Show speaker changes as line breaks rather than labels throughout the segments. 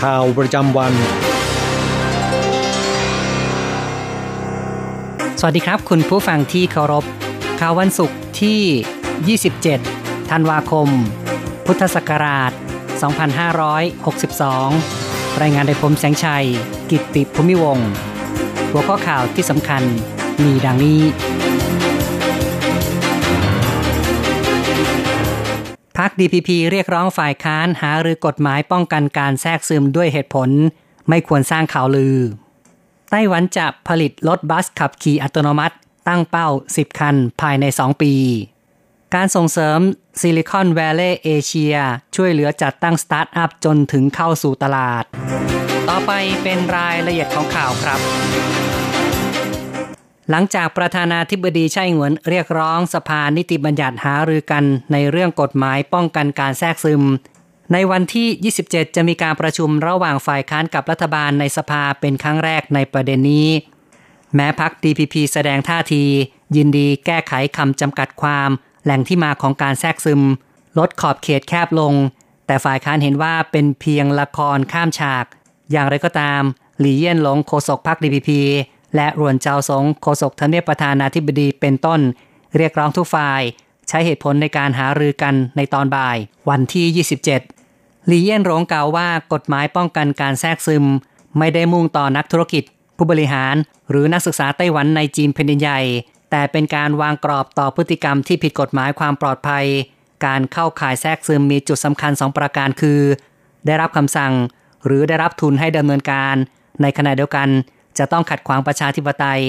ข่าวประจำวัน
สวัสดีครับ คุณผู้ฟังที่เคารพ ข่าววันศุกร์ที่ 27 ธันวาคม พุทธศักราช 2562 รายงานโดยผมแสงชัย กิตติภูมิวงศ์หัวข้อข่าวที่สำคัญมีดังนี้ พรรค DPP เรียกร้องฝ่ายค้านหารือกฎหมายป้องกันการแทรกซึมด้วยเหตุผล ไม่ควรสร้างข่าวลือ ไต้หวันจะผลิตรถบัสขับขี่อัตโนมัติ ตั้งเป้า 10 คันภายใน 2 ปี การส่งเสริม Silicon Valley เอเชียช่วยเหลือจัดตั้งสตาร์ทอัพจนถึงเข้าสู่ตลาด ต่อไปเป็นรายละเอียดของข่าวครับ หลังจากประธานาธิบดีไช่อิงเหวินเรียกร้องสภานิติบัญญัติหารือกันในเรื่องกฎหมายป้องกันการแทรกซึม ในวันที่ 27 จะมีการประชุมระหว่างฝ่ายค้านกับรัฐบาลในสภาเป็นครั้งแรกในประเด็นนี้ แม้พัก DPP แสดงท่าที ยินดีแก้ไขคำจำกัดความ แหล่งที่มาของการแทรกซึม ลดขอบเขตแคบลง แต่ฝ่ายค้านเห็นว่าเป็นเพียงละครข้ามฉาก อย่างไรก็ตาม หลี่เยี่ยนหลงโฆษกพัก DPP และรวนเจ้าสงโฆษกทเนียบประธานาธิบดีเป็นต้น เรียกร้องทุกฝ่าย ใช้เหตุผลในการหารือกันในตอนบ่าย วันที่ 27หลี่เยี่ยนหลงกล่าวว่ากฎหมายป้องกันการแทรกซึม ไม่ได้มุ่งต่อนักธุรกิจ ผู้บริหาร หรือนักศึกษาไต้หวันในจีนแผ่นดินใหญ่ แต่เป็นการวางกรอบต่อพฤติกรรมที่ผิดกฎหมายความปลอดภัย การเข้าข่ายแทรกซึมมีจุดสำคัญสองประการคือ ได้รับคำสั่ง หรือได้รับทุนให้ดำเนินการ ในขณะเดียวกัน จะต้องขัดขวางประชาธิปไตย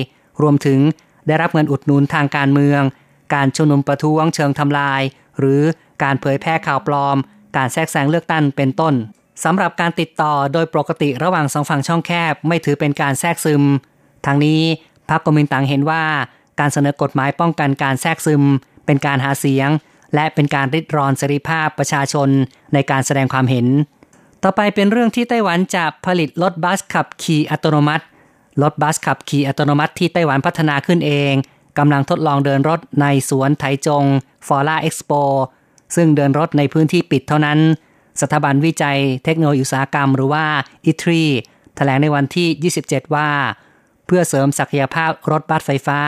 รวมถึงได้รับเงินอุดหนุนทางการเมือง การชุมนุมประท้วงเชิงทำลาย หรือการเผยแพร่ข่าวปลอม การแทรกแซงเลือกตั้งเป็นต้นสำหรับการติดต่อโดยปกติระหว่างสองฝั่งช่องแคบไม่ถือเป็นการแทรกซึม ทางนี้พรรคกมินตังเห็นว่า การเสนอกฎหมายป้องกันการแทรกซึม เป็นการหาเสียง และเป็นการริดรอนเสรีภาพประชาชนในการแสดงความเห็น ต่อไปเป็นเรื่องที่ไต้หวันจะผลิตรถบัสขับขี่อัตโนมัติ รถบัสขับขี่อัตโนมัติที่ไต้หวันพัฒนาขึ้นเองกำลังทดลองเดินรถในสวนไถจงฟอร่าเอ็กซ์โปซึ่งเดินรถในพื้นที่ปิดเท่านั้น สถาบันวิจัยเทคโนโลยีอุตสาหกรรมหรือว่าอิทรีแถลงในวันที่ 27 ว่า เพื่อเสริมศักยภาพรถบัสไฟฟ้า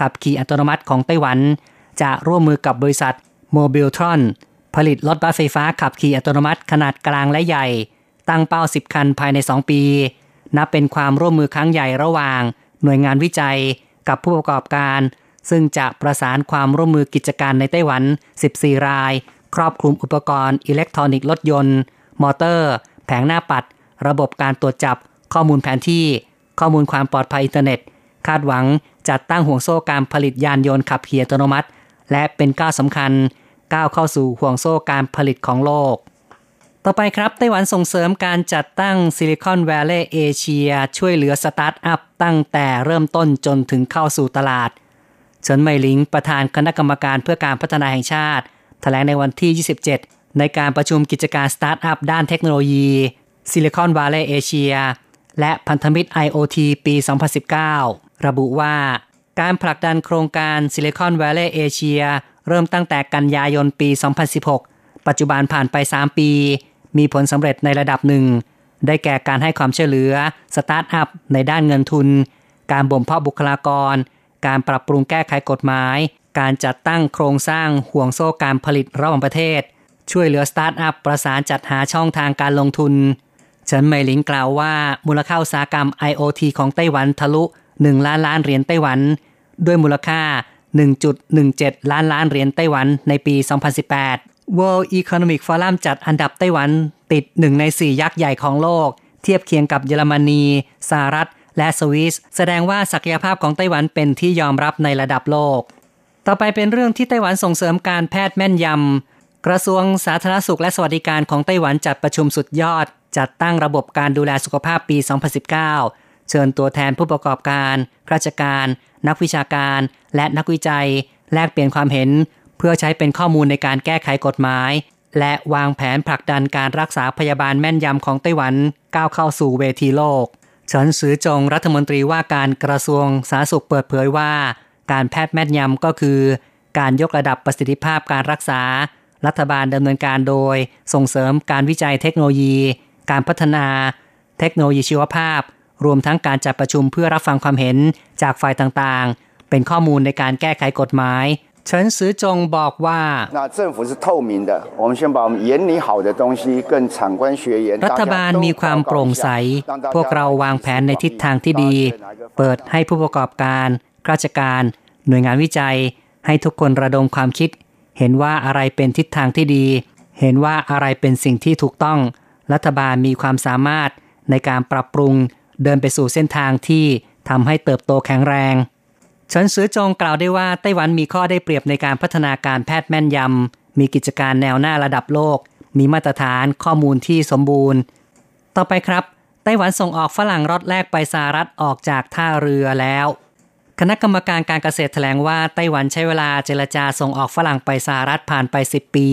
ขับขี่อัตโนมัติของไต้หวัน จะร่วมมือกับบริษัทMobiletron ผลิตรถบัสไฟฟ้าขับขี่อัตโนมัติขนาดกลางและใหญ่ ตั้งเป้า 10 คันภายใน 2 ปี นับเป็นความร่วมมือครั้งใหญ่ระหว่าง หน่วยงานวิจัยกับผู้ประกอบการ ซึ่งจะประสานความร่วมมือกิจการในไต้หวัน 14 ราย ครอบคลุมอุปกรณ์อิเล็กทรอนิกส์รถยนต์ มอเตอร์ แผงหน้าปัด ระบบการตรวจจับ ข้อมูลแผนที่ ข้อมูลความปลอดภัยอินเทอร์เน็ต คาดหวังจัดตั้งห่วงโซ่การผลิตยานยนต์ขับขี่อัตโนมัติ และเป็นก้าวสำคัญก้าวเข้าสู่ห่วงโซ่การผลิตของโลก ต่อไปครับ ไต้หวันส่งเสริมการจัดตั้ง Silicon Valley เอเชียช่วยเหลือสตาร์ทอัพตั้งแต่เริ่มต้นจนถึงเข้าสู่ตลาด เฉินเหม่ยหลิงประธานคณะกรรมการเพื่อการพัฒนาแห่งชาติ แถลงในวันที่ 27 ในการประชุมกิจการสตาร์ทอัพด้านเทคโนโลยี Silicon Valley เอเชียและพันธมิตร IoT ปี 2019 ระบุว่า การผลักดันโครงการ Silicon Valley เอเชียเริ่มตั้งแต่กันยายนปี 2016 ปัจจุบันผ่านไป 3 ปี มีผลสำเร็จในระดับหนึ่ง ได้แก่การให้ความช่วยเหลือ สตาร์ทอัพในด้านเงินทุน การบ่มเพาะบุคลากร การปรับปรุงแก้ไขกฎหมาย การจัดตั้งโครงสร้างห่วงโซ่การผลิตระหว่างประเทศ ช่วยเหลือสตาร์ทอัพประสานจัดหาช่องทางการลงทุนเฉินเหมหลิงกล่าวว่ามูลค่าอุตสาหกรรม IoT ของไต้หวันทะลุ 1 ล้านล้านเหรียญไต้หวัน ด้วยมูลค่า 1.17 ล้านล้านเหรียญไต้หวันในปี 2018 World Economic Forum จัดอันดับไต้หวันติดหนึ่งในสี่ยักษ์ใหญ่ของโลก เทียบเคียงกับเยอรมนีสหรัฐ และสวิสแสดงว่าศักยภาพของไต้หวันเป็นที่ยอมรับในระดับโลก ต่อไปเป็นเรื่องที่ไต้หวันส่งเสริมการแพทย์แม่นยำกระทรวงสาธารณสุขและสวัสดิการของไต้หวันจัดประชุมสุดยอด จัดตั้งระบบการดูแลสุขภาพปี 2019 เชิญตัวแทนผู้ประกอบการ ราชการ นักวิชาการ และนักวิจัย แลกเปลี่ยนความเห็น เพื่อใช้เป็นข้อมูลในการแก้ไขกฎหมาย และวางแผนผลักดันการรักษาพยาบาลแม่นยำของไต้หวันก้าวเข้าสู่เวทีโลกเฉินซือจงรัฐมนตรีว่าการกระทรวงสาธารณสุขเปิดเผยว่า การแพทย์แม่นยำก็คือ การยกระดับประสิทธิภาพการรักษา รัฐบาลดำเนินการโดย ส่งเสริมการวิจัยเทคโนโลยี การพัฒนา เทคโนโลยีชีวภาพ รวมทั้งการจัดประชุมเพื่อรับฟังความเห็นจากฝ่ายต่างๆ เป็นข้อมูลในการแก้ไขกฎหมาย เฉินซือจงบอกว่า
政府是透明的我们先把我们眼里好的东西跟产官学研
รัฐบาลมีความโปร่งใส พวกเราวางแผนในทิศทางที่ดี เปิดให้ผู้ประกอบการ ราชการ หน่วยงานวิจัย ให้ทุกคนระดมความคิด เห็นว่าอะไรเป็นทิศทางที่ดี เห็นว่าอะไรเป็นสิ่งที่ถูกต้อง รัฐบาลมีความสามารถในการปรับปรุง เดินไปสู่เส้นทางที่ทำให้เติบโตแข็งแรงเ ฉินซือจงกล่าวได้ว่าไต้หวันมีข้อได้เปรียบในการพัฒนาการแพทย์แม่นยำ มีกิจการแนวหน้าระดับโลก มีมาตรฐานข้อมูลที่สมบูรณ์ ต่อไปครับ ไต้หวันส่งออกฝรั่งรถแรกไปสหรัฐออกจากท่าเรือแล้ว คณะกรรมการการเกษตรแถลงว่าไต้หวันใช้เวลาเจรจาส่งออกฝรั่งไปสหรัฐผ่านไป 10 ปี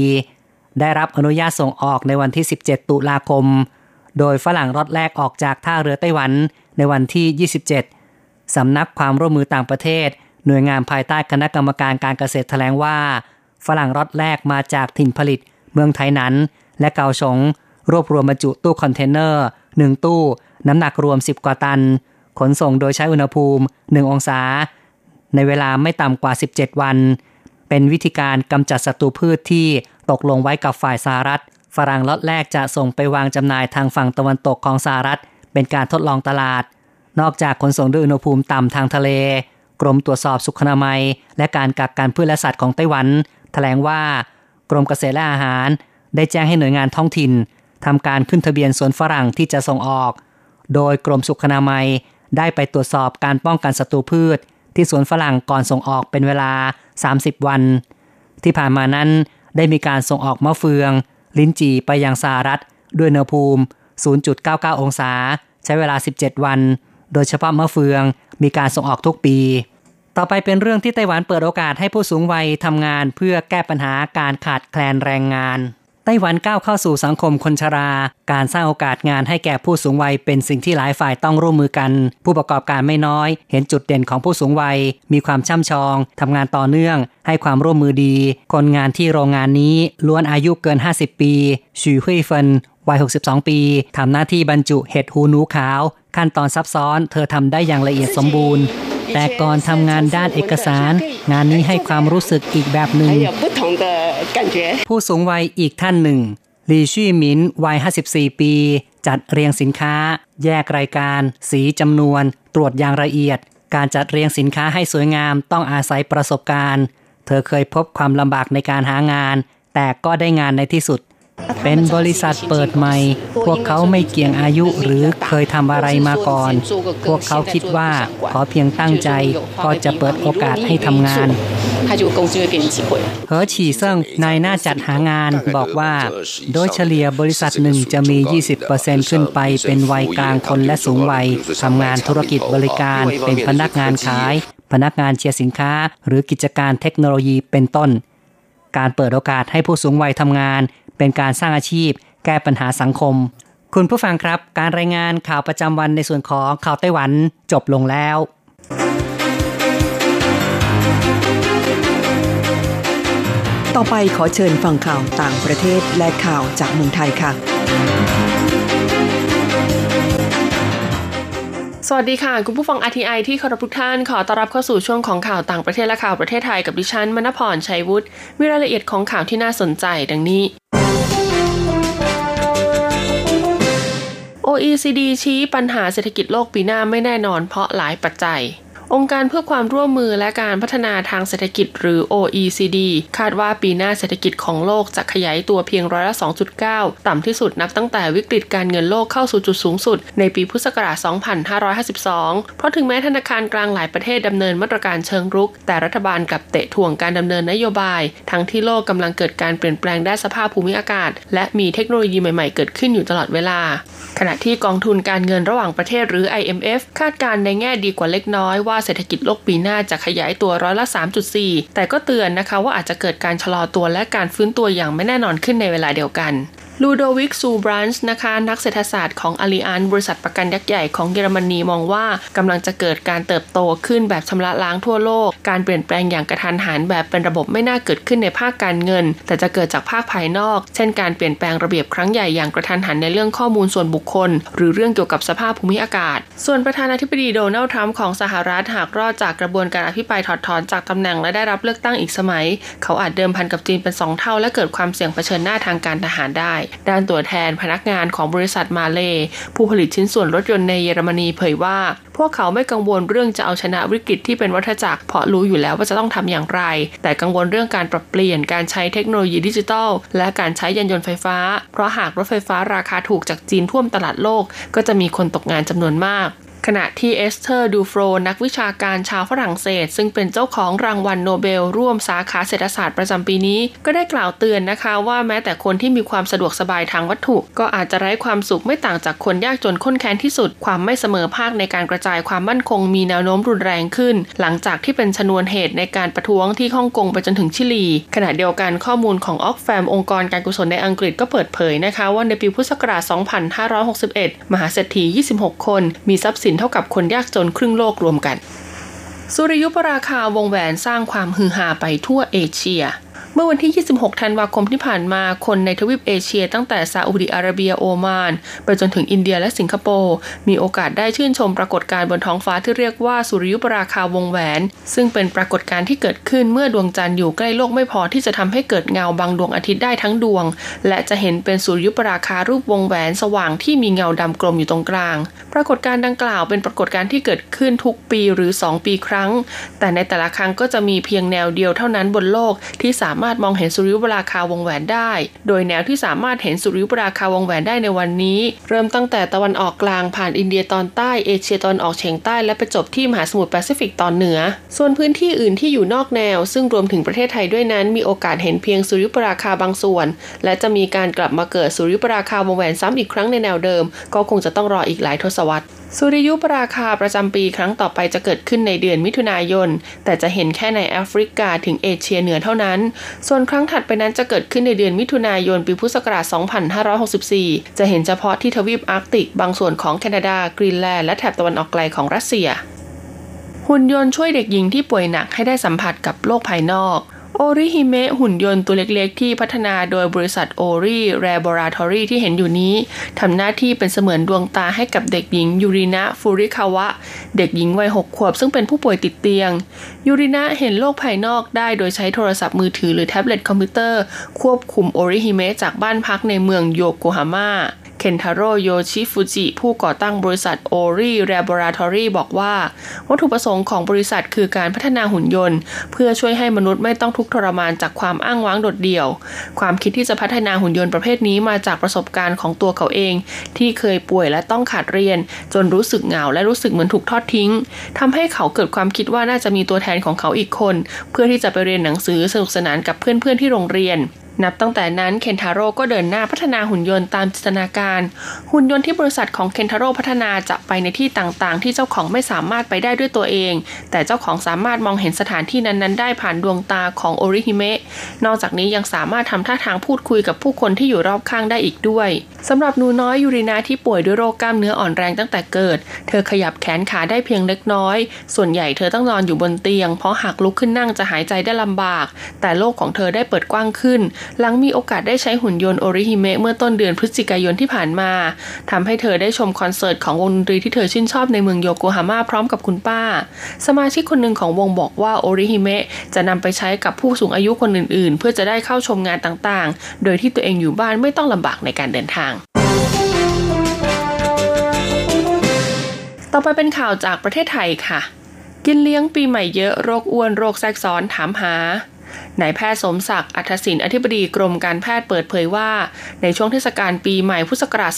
ได้รับอนุญาตส่งออกในวันที่ 17 ตุลาคม โดยฝรั่งรถแรกออกจากท่าเรือไต้หวันในวันที่ 27 สำนักความร่วมมือต่างประเทศ หน่วยงานภายใต้คณะกรรมการการเกษตรแถลงว่า ฝรั่งรถแรกมาจากถิ่นผลิต เมืองไทยนั้น และเกาสงรวบรวมบรรจุตู้คอนเทนเนอร์หนึ่งตู้ น้ำหนักรวม 10 กว่าตัน ขนส่งโดยใช้อุณหภูมิ 1 องศา ในเวลาไม่ต่ำกว่า 17 วัน เป็นวิธีการกำจัดศัตรูพืชที่ตกลงไว้กับฝ่ายสหรัฐ ฝรั่งล็อตแรกจะส่งไปวางจำหน่ายทางฝั่งตะวันตกของสหรัฐ เป็นการทดลองตลาด นอกจากขนส่งด้วยอุณหภูมิต่ำทางทะเล กรมตรวจสอบสุขนามัย และการกักกันพืชและสัตว์ของไต้หวันแถลงว่า กรมเกษตรและอาหาร ได้แจ้งให้หน่วยงานท้องถิ่นทำการขึ้นทะเบียนสวนฝรั่งที่จะส่งออก โดยกรมสุขนามัย ได้ไปตรวจสอบการป้องกันศัตรูพืช ที่สวนฝรั่งก่อนส่งออกเป็นเวลา 30 วัน ที่ผ่านมานั้นได้มีการส่งออกมะเฟือง ลิ้นจี่ไปยังสหรัฐ ด้วยอุณหภูมิ 0.99 องศา ใช้เวลา 17 วัน โดยเฉพาะมะเฟืองมีการส่งออกทุกปี ต่อไปเป็นเรื่องที่ไต้หวันเปิดโอกาสให้ผู้สูงวัยทำงานเพื่อแก้ปัญหาการขาดแคลนแรงงาน ไต้หวันก้าวเข้าสู่สังคมคนชรา การสร้างโอกาสงานให้แก่ผู้สูงวัยเป็นสิ่งที่หลายฝ่ายต้องร่วมมือกัน ผู้ประกอบการไม่น้อย เห็นจุดเด่นของผู้สูงวัย มีความช่ำชองทำงานต่อเนื่อง ให้ความร่วมมือดี คนงานที่โรงงานนี้ล้วนอายุเกิน 50 ปีชูฮุยเฟิน วัย 62 ปี ทำหน้าที่บรรจุเห็ดหูหนูขาว ขั้นตอนซับซ้อน เธอทำได้อย่างละเอียดสมบูรณ์ แต่ก่อนทำงานด้านเอกสาร งานนี้ให้ความรู้สึกอีกแบบหนึ่ง ผู้สูงวัยอีกท่านหนึ่งลีชี่มินวัย 54 ปี จัดเรียงสินค้า แยกรายการ สีจำนวน ตรวจอย่างละเอียด การจัดเรียงสินค้าให้สวยงามต้องอาศัยประสบการณ์ เธอเคยพบความลำบากในการหางาน แต่ก็ได้งานในที่สุด เป็นบริษัทเปิดใหม่ พวกเขาไม่เกี่ยงอายุหรือเคยทำอะไรมาก่อน พวกเขาคิดว่าขอเพียงตั้งใจก็จะเปิดโอกาสให้ทำงานเฮอฉีเซิงนายหน้าจัดหางานบอกว่า โดยเฉลี่ยบริษัทหนึ่งจะมี 20%ขึ้นไปเป็นวัยกลางคนและสูงวัยทำงานธุรกิจบริการเป็นพนักงานขาย พนักงานเชียร์สินค้า หรือกิจการเทคโนโลยีเป็นต้น การเปิดโอกาสให้ผู้สูงวัยทำงาน เป็นการสร้างอาชีพ แก้ปัญหาสังคม คุณผู้ฟังครับ การรายงานข่าวประจำวันในส่วนของข่าวไต้หวันจบลงแล้ว
ต่อไปขอเชิญฟังข่าวต่างประเทศและข่าวจากเมืองไทยค่ะ
สวัสดีค่ะ คุณผู้ฟัง RTI ที่เคารพทุกท่าน ขอต้อนรับเข้าสู่ช่วงของข่าวต่างประเทศและข่าวประเทศไทยกับดิฉันมณพรชัยวุฒิมีรายละเอียดของข่าวที่น่าสนใจดังนี้ OECD ชี้ปัญหาเศรษฐกิจโลกปีหน้าไม่แน่นอนเพราะหลายปัจจัย องค์การเพื่อความร่วมมือและการพัฒนาทางเศรษฐกิจหรือ OECD คาดว่าปีหน้าเศรษฐกิจของโลกจะขยายตัวเพียงร้อยละ 2.9 ต่ำที่สุดนับตั้งแต่วิกฤตการเงินโลกเข้าสู่จุดสูงสุด ในปีพุทธศักราช 2552 เพราะถึงแม้ธนาคารกลางหลายประเทศดำเนินมาตรการเชิงรุก แต่รัฐบาลกับเตะถ่วงการดำเนินนโยบาย ทั้งที่โลกกำลังเกิดการเปลี่ยนแปลงด้านสภาพภูมิอากาศ และมีเทคโนโลยีใหม่ๆ เกิดขึ้นอยู่ตลอดเวลา ขณะที่กองทุนการเงินระหว่างประเทศหรือ IMF คาดการในแง่ดีกว่าเล็กน้อยว่าเศรษฐกิจโลกปีีหน้าจะขยายตัวร้อยละ 3.4 แต่ก็เตือนนะคะว่าอาจจะเกิดการชะลอตัวและการฟื้นตัวอย่างไม่แน่นอนขึ้นในเวลาเดียวกัน ลูโดวิกซูบรันส์นะคะนักเศรษฐศาสตร์ของอาลีอันบริษัทประกันยักษ์ใหญ่ของเยอรมนีมองว่ากำลังจะเกิดการเติบโตขึ้นแบบชำระล้างทั่วโลก การเปลี่ยนแปลงอย่างกระทันหันแบบเป็นระบบไม่น่าเกิดขึ้นในภาคการเงิน แต่จะเกิดจากภาคภายนอก เช่นการเปลี่ยนแปลงระเบียบครั้งใหญ่อย่างกระทันหันในเรื่องข้อมูลส่วนบุคคล หรือเรื่องเกี่ยวกับสภาพภูมิอากาศ ส่วนประธานาธิบดีโดนัลด์ทรัมป์ของสหรัฐหากรอดจากกระบวนการอภิปรายถอดถอนจากตำแหน่งและได้รับเลือกตั้งอีกสมัย เขาอาจเดิมพันกับจีนเป็นสองเท่า และเกิดความเสี่ยงเผชิญหน้าทางการทหารได้ด้านตัวแทนพนักงานของบริษัทมาเล ผู้ผลิตชิ้นส่วนรถยนต์ในเยอรมนีเผยว่า พวกเขาไม่กังวลเรื่องจะเอาชนะวิกฤตที่เป็นวัฏจักรเพราะรู้อยู่แล้วว่าจะต้องทำอย่างไร แต่กังวลเรื่องการปรับเปลี่ยนการใช้เทคโนโลยีดิจิทัล และการใช้ยานยนต์ไฟฟ้า เพราะหากรถไฟฟ้าราคาถูกจากจีนท่วมตลาดโลก ก็จะมีคนตกงานจำนวนมาก ขณะที่เอสเธอร์ดูโฟรนักวิชาการชาวฝรั่งเศส ซึ่งเป็นเจ้าของรางวัลโนเบล ร่วมสาขาเศรษฐศาสตร์ประจำปีนี้ ก็ได้กล่าวเตือนนะคะ ว่าแม้แต่คนที่มีความสะดวกสบายทางวัตถุ ก็อาจจะไร้ความสุขไม่ต่างจากคนยากจนข้นแค้นที่สุด ความไม่เสมอภาคในการกระจายความมั่นคงมีแนวโน้มรุนแรงขึ้น หลังจากที่เป็นชนวนเหตุในการประท้วงที่ฮ่องกงไปจนถึงชิลี ขณะเดียวกันข้อมูลของออกแฟมองค์กรการกุศลในอังกฤษก็เปิดเผยนะคะ ว่าในปีพุทธศักราช 2561 มหาเศรษฐี 26 คน มีทรัพย์สินเท่ากับคนยากจนครึ่งโลกรวมกัน สุริยุปราคาวงแหวนสร้างความฮือฮาไปทั่วเอเชีย เมื่อวันที่ 26 ธันวาคมที่ผ่านมา คนในทวีปเอเชียตั้งแต่ซาอุดิอาระเบียโอมาน ไปจนถึงอินเดียและสิงคโปร์มีโอกาสได้ชื่นชมปรากฏการณ์บนท้องฟ้าที่เรียกว่าสุริยุปราคาวงแหวน ซึ่งเป็นปรากฏการณ์ที่เกิดขึ้นเมื่อดวงจันทร์อยู่ใกล้โลกไม่พอที่จะทำให้เกิดเงาบางดวงอาทิตย์ได้ทั้งดวง และจะเห็นเป็นสุริยุปราคารูปวงแหวนสว่างที่มีเงาดำกลมอยู่ตรงกลาง ปรากฏการณ์ดังกล่าวเป็นปรากฏการณ์ที่เกิดขึ้นทุกปีหรือ 2 ปีครั้ง แต่ในแต่ละครั้งก็จะมีเพียงแนวเดียวเท่านั้นบนโลกที่สามารถมองเห็นสุริยุปราคาวงแหวนได้ โดยแนวที่สามารถเห็นสุริยุปราคาวงแหวนได้ในวันนี้ เริ่มตั้งแต่ตะวันออกกลางผ่านอินเดียตอนใต้เอเชียตะวันออกเฉียงใต้และไปจบที่มหาสมุทรแปซิฟิกตอนเหนือ ส่วนพื้นที่อื่นที่อยู่นอกแนว ซึ่งรวมถึงประเทศไทยด้วยนั้นมีโอกาสเห็นเพียงสุริยุปราคาบางส่วน และจะมีการกลับมาเกิดสุริยุปราคาวงแหวนซ้ำอีกครั้งในแนวเดิม ก็คงจะต้องรออีกหลายทศวรรษสุริยุปราคาประจำปีครั้งต่อไปจะเกิดขึ้นในเดือนมิถุนายน แต่จะเห็นแค่ในแอฟริกาถึงเอเชียเหนือเท่านั้นส่วนครั้งถัดไปนั้นจะเกิดขึ้นในเดือนมิถุนายนปีพุทธศักราช 2564 จะเห็นเฉพาะที่ทวีปอาร์กติก บางส่วนของแคนาดา กรีนแลนด์ และแถบตะวันออกไกลของรัสเซีย หุ่นยนต์ช่วยเด็กหญิงที่ป่วยหนักให้ได้สัมผัสกับโลกภายนอก โอริฮิเมะหุ่นยนต์ตัวเล็กๆ ที่พัฒนาโดยบริษัท Ory Laboratory ที่เห็นอยู่นี้ทำหน้าที่เป็นเสมือนดวงตาให้กับเด็กหญิงยูรินะฟูริคาวะ เด็กหญิงวัยหกขวบซึ่งเป็นผู้ป่วยติดเตียง ยูรินะเห็นโลกภายนอกได้โดยใช้โทรศัพท์มือถือหรือแท็บเล็ตคอมพิวเตอร์ ควบคุมโอริฮิเมะจากบ้านพักในเมืองโยโกฮาม่า เคนทาโร่โยชิฟุจิผู้ก่อตั้งบริษัท Ory Laboratory บอกว่า วัตถุประสงค์ของบริษัทคือการพัฒนาหุ่นยนต์ เพื่อช่วยให้มนุษย์ไม่ต้องทุกข์ทรมานจากความอ้างว้างโดดเดี่ยว ความคิดที่จะพัฒนาหุ่นยนต์ประเภทนี้มาจากประสบการณ์ของตัวเขาเอง ที่เคยป่วยและต้องขาดเรียน จนรู้สึกเหงาและรู้สึกเหมือนถูกทอดทิ้งทำให้เขาเกิดความคิดว่าน่าจะมีตัวแทนของเขาอีกคน เพื่อที่จะไปเรียนหนังสือสนุกสนานกับเพื่อนๆที่โรงเรียน นับตั้งแต่นั้นเคนทาโร่ก็เดินหน้าพัฒนาหุ่นยนต์ตามจินตนาการ หุ่นยนต์ที่บริษัทของเคนทาโร่พัฒนาจะไปในที่ต่างๆ ที่เจ้าของไม่สามารถไปได้ด้วยตัวเอง แต่เจ้าของสามารถมองเห็นสถานที่นั้นๆ ได้ผ่านดวงตาของโอริฮิเมะนอกจากนี้ยังสามารถทำท่าทางพูดคุยกับผู้คนที่อยู่รอบข้างได้อีกด้วยสำหรับหนูน้อยยูรินาที่ป่วยด้วยโรคกล้ามเนื้ออ่อนแรงตั้งแต่เกิด เธอขยับแขนขาได้เพียงเล็กน้อย ส่วนใหญ่เธอต้องนอนอยู่บนเตียง เพราะหากลุกขึ้นนั่งจะหายใจได้ลำบาก แต่โลกของเธอได้เปิดกว้างขึ้นหลังมีโอกาสได้ใช้หุ่นยนต์โอริฮิเมะเมื่อต้นเดือนพฤศจิกายนที่ผ่านมาทำให้เธอได้ชมคอนเสิร์ตของวงดนตรีที่เธอชื่นชอบในเมืองโยโกฮาม่าพร้อมกับคุณป้า สมาชิกคนหนึ่งของวงบอกว่าโอริฮิเมะจะนำไปใช้กับผู้สูงอายุคนอื่นๆ เพื่อจะได้เข้าชมงานต่างๆ โดยที่ตัวเองอยู่บ้านไม่ต้องลำบากในการเดินทางต่อไปเป็นข่าวจากประเทศไทยค่ะ กินเลี้ยงปีใหม่เยอะโรคอ้วนโรคแทรกซ้อนถามหา นายแพทย์สมศักดิ์อัธศินอธิบดีกรมการแพทย์เปิดเผยว่า ในช่วงเทศกาลปีใหม่พุทธศักราช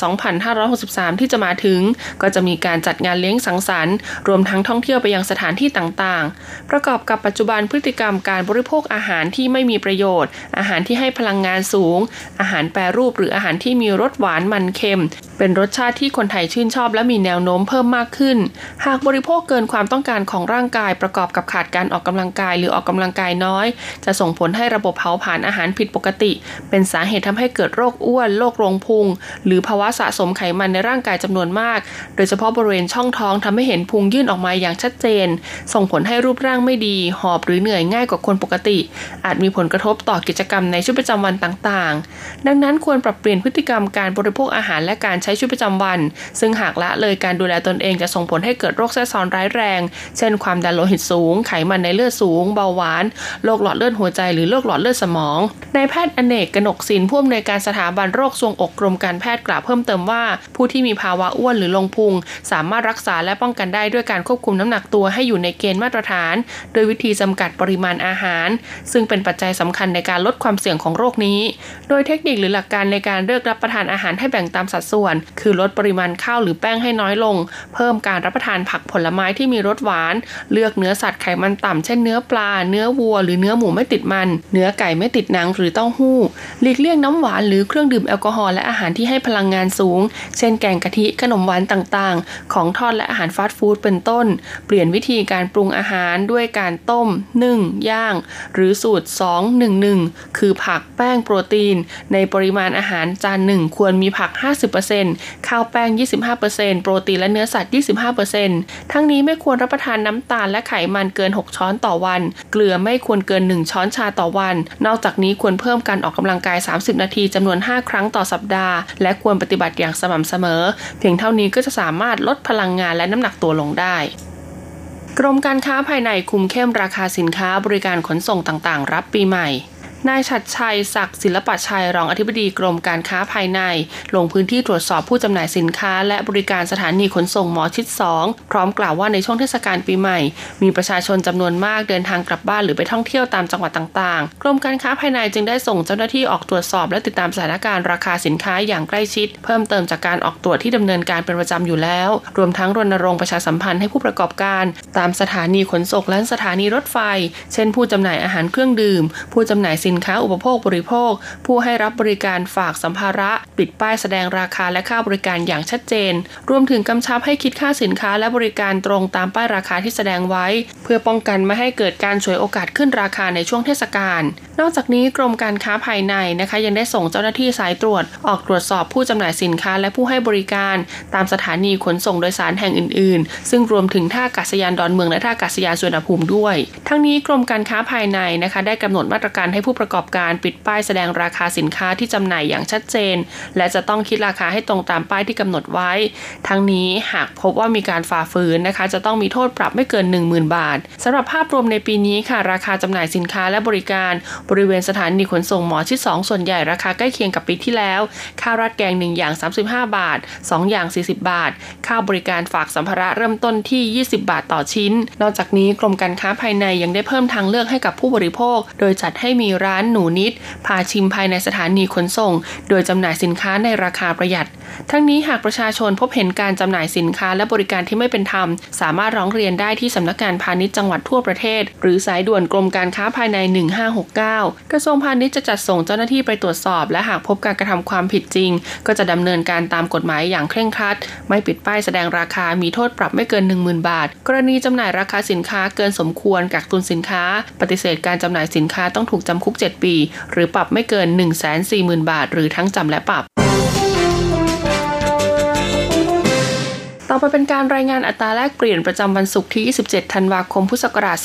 2563 ที่จะมาถึง ก็จะมีการจัดงานเลี้ยงสังสรรค์ รวมทั้งท่องเที่ยวไปยังสถานที่ต่างๆ ประกอบกับปัจจุบันพฤติกรรมการบริโภคอาหารที่ไม่มีประโยชน์ อาหารที่ให้พลังงานสูง อาหารแปรรูปหรืออาหารที่มีรสหวานมันเค็ม เป็นรสชาติที่คนไทยชื่นชอบและมีแนวโน้มเพิ่มมากขึ้น หากบริโภคเกินความต้องการของร่างกายประกอบกับขาดการออกกำลังกายหรือออกกำลังกายน้อยจะส่งผลให้ระบบเผาผลาญอาหารผิดปกติ เป็นสาเหตุทำให้เกิดโรคอ้วนโรคโรงพุง หรือภาวะสะสมไขมันในร่างกายจำนวนมาก โดยเฉพาะบริเวณช่องท้องทำให้เห็นพุงยื่นออกมาอย่างชัดเจน ส่งผลให้รูปร่างไม่ดี หอบหรือเหนื่อยง่ายกว่าคนปกติ อาจมีผลกระทบต่อกิจกรรมในชีวิตประจำวันต่างๆ ดังนั้นควรปรับเปลี่ยนพฤติกรรมการบริโภคอาหารและการใช้ชีวิตประจำวัน ซึ่งหากละเลยการดูแลตนเองจะส่งผลให้เกิดโรคแทรกซ้อนร้ายแรง เช่น ความดันโลหิตสูง ไขมันในเลือดสูง เบาหวาน โรคหลอดเลือดหัวใจหรือโรคหลอดเลือดสมองนายแพทย์อเนกกนกศิลป์ผู้อำนวยการสถาบันโรคทรวงอกกรมการแพทย์กล่าวเพิ่มเติมว่า ผู้ที่มีภาวะอ้วนหรือลงพุง สามารถรักษาและป้องกันได้ด้วยการควบคุมน้ำหนักตัวให้อยู่ในเกณฑ์มาตรฐาน โดยวิธีจำกัดปริมาณอาหาร ซึ่งเป็นปัจจัยสำคัญในการลดความเสี่ยงของโรคนี้ โดยเทคนิคหรือหลักการในการเลือกรับประทานอาหารให้แบ่งตามสัดส่วน คือลดปริมาณข้าวหรือแป้งให้น้อยลง เพิ่มการรับประทานผักผลไม้ที่มีรสหวาน เลือกเนื้อสัตว์ไขมันต่ำเช่นเนื้อปลา เนื้อวัว หรือเนื้อหมูไม่ติดมัน เนื้อไก่ไม่ติดหนังหรือเต้าหู้ หลีกเลี่ยงน้ำหวานหรือเครื่องดื่มแอลกอฮอล์และอาหารที่ให้พลังงานสูง เช่นแกงกะทิขนมหวานต่างๆ ของทอดและอาหารฟาสต์ฟู้ดเป็นต้น เปลี่ยนวิธีการปรุงอาหารด้วยการต้มนึ่งย่าง หรือสูตร 2 1 1 คือผักแป้งโปรตีน ในปริมาณอาหารจานหนึ่งควรมีผัก 50%ข้าวแป้ง 25%โปรตีนและเนื้อสัตว์ 25%ทั้งนี้ไม่ควรรับประทานน้ำตาลและไขมันเกิน 6 ช้อนต่อวัน เกลือไม่ควรเกิน 1ช้อนชาต่อวัน นอกจากนี้ควรเพิ่มการออกกำลังกาย 30 นาทีจำนวน 5 ครั้งต่อสัปดาห์ และควรปฏิบัติอย่างสม่ำเสมอ เพียงเท่านี้ก็จะสามารถลดพลังงานและน้ำหนักตัวลงได้กรมการค้าภายในคุมเข้มราคาสินค้าบริการขนส่งต่างๆ รับปีใหม่ นายชัดชัยศักดิ์ศิลปชัยรองอธิบดีกรมการค้าภายใน ลงพื้นที่ตรวจสอบผู้จำหน่ายสินค้า และบริการสถานีขนส่งหมอชิด 2 พร้อมกล่าวว่าในช่วงเทศกาลปีใหม่ มีประชาชนจำนวนมากเดินทางกลับบ้านหรือไปท่องเที่ยวตามจังหวัดต่างๆ กรมการค้าภายในจึงได้ส่งเจ้าหน้าที่ออกตรวจสอบ และติดตามสถานการณ์ราคาสินค้าอย่างใกล้ชิด เพิ่มเติมจากการออกตรวจที่ดำเนินการเป็นประจำอยู่แล้ว รวมทั้งรณรงค์ประชาสัมพันธ์ให้ผู้ประกอบการ ตามสถานีขนส่งและสถานีรถไฟ เช่น ผู้จำหน่ายอาหารเครื่องดื่ม ผู้จำหน่ายสินค้าอุปโภคบริโภค ผู้ให้รับบริการฝากสัมภาระปิดป้ายแสดงราคาและค่าบริการอย่างชัดเจน รวมถึงกำชับให้คิดค่าสินค้าและบริการตรงตามป้ายราคาที่แสดงไว้ เพื่อป้องกันไม่ให้เกิดการฉวยโอกาสขึ้นราคาในช่วงเทศกาล นอกจากนี้กรมการค้าภายในนะคะยังได้ส่งเจ้าหน้าที่สายตรวจ ออกตรวจสอบผู้จำหน่ายสินค้าและผู้ให้บริการ ตามสถานีขนส่งโดยสารแห่งอื่น ๆ ซึ่งรวมถึงท่าอากาศยานดอนเมืองและท่าอากาศยานสุวรรณภูมิด้วย ทั้งนี้กรมการค้าภายในนะคะได้กำหนดมาตรการให้ผู้ประกอบการปิดป้ายแสดงราคาสินค้าที่จำหน่ายอย่างชัดเจน และจะต้องคิดราคาให้ตรงตามป้ายที่กำหนดไว้ ทั้งนี้หากพบว่ามีการฝ่าฝืนนะคะ จะต้องมีโทษปรับไม่เกิน 10,000 บาทสำหรับภาพรวมในปีนี้ค่ะ ราคาจำหน่ายสินค้าและบริการบริเวณสถานีขนส่งหมอชิด2ส่วนใหญ่ราคาใกล้เคียงกับปีที่แล้วข้าวราดแกง1อย่าง 35 บาท 2 อย่าง 40 บาท ค่าบริการฝากสัมภาระเริ่มต้นที่ 20 บาทต่อชิ้น นอกจากนี้กรมการค้าภายในยังได้เพิ่มทางเลือกให้กับผู้บริโภค โดยจัดให้มีร้้านหนูนิด พาชิมภายในสถานีขนส่ง โดยจำหน่ายสินค้าในราคาประหยัดทั้งนี้หากประชาชนพบเห็นการจำหน่ายสินค้าและบริการที่ไม่เป็นธรรม สามารถร้องเรียนได้ที่สำนักงานพาณิชย์จังหวัดทั่วประเทศ หรือสายด่วนกรมการค้าภายใน 1569 กระทรวงพาณิชย์จะจัดส่งเจ้าหน้าที่ไปตรวจสอบ และหากพบการกระทำความผิดจริง ก็จะดำเนินการตามกฎหมายอย่างเคร่งครัด ไม่ปิดป้ายแสดงราคามีโทษปรับไม่เกิน 10,000 บาท กรณีจำหน่ายราคาสินค้าเกินสมควรกักตุนสินค้า ปฏิเสธการจำหน่ายสินค้าต้องถูกจำคุก 7 ปี หรือปรับไม่เกิน 1 4 0 0 0 0 บาท หรือทั้งจำและปรับ ต่อไปเป็นการรายงานอัตราแลกเปลี่ยนประจำวันศุกร์ที่ 27 ธันวาคม พุทธศักราช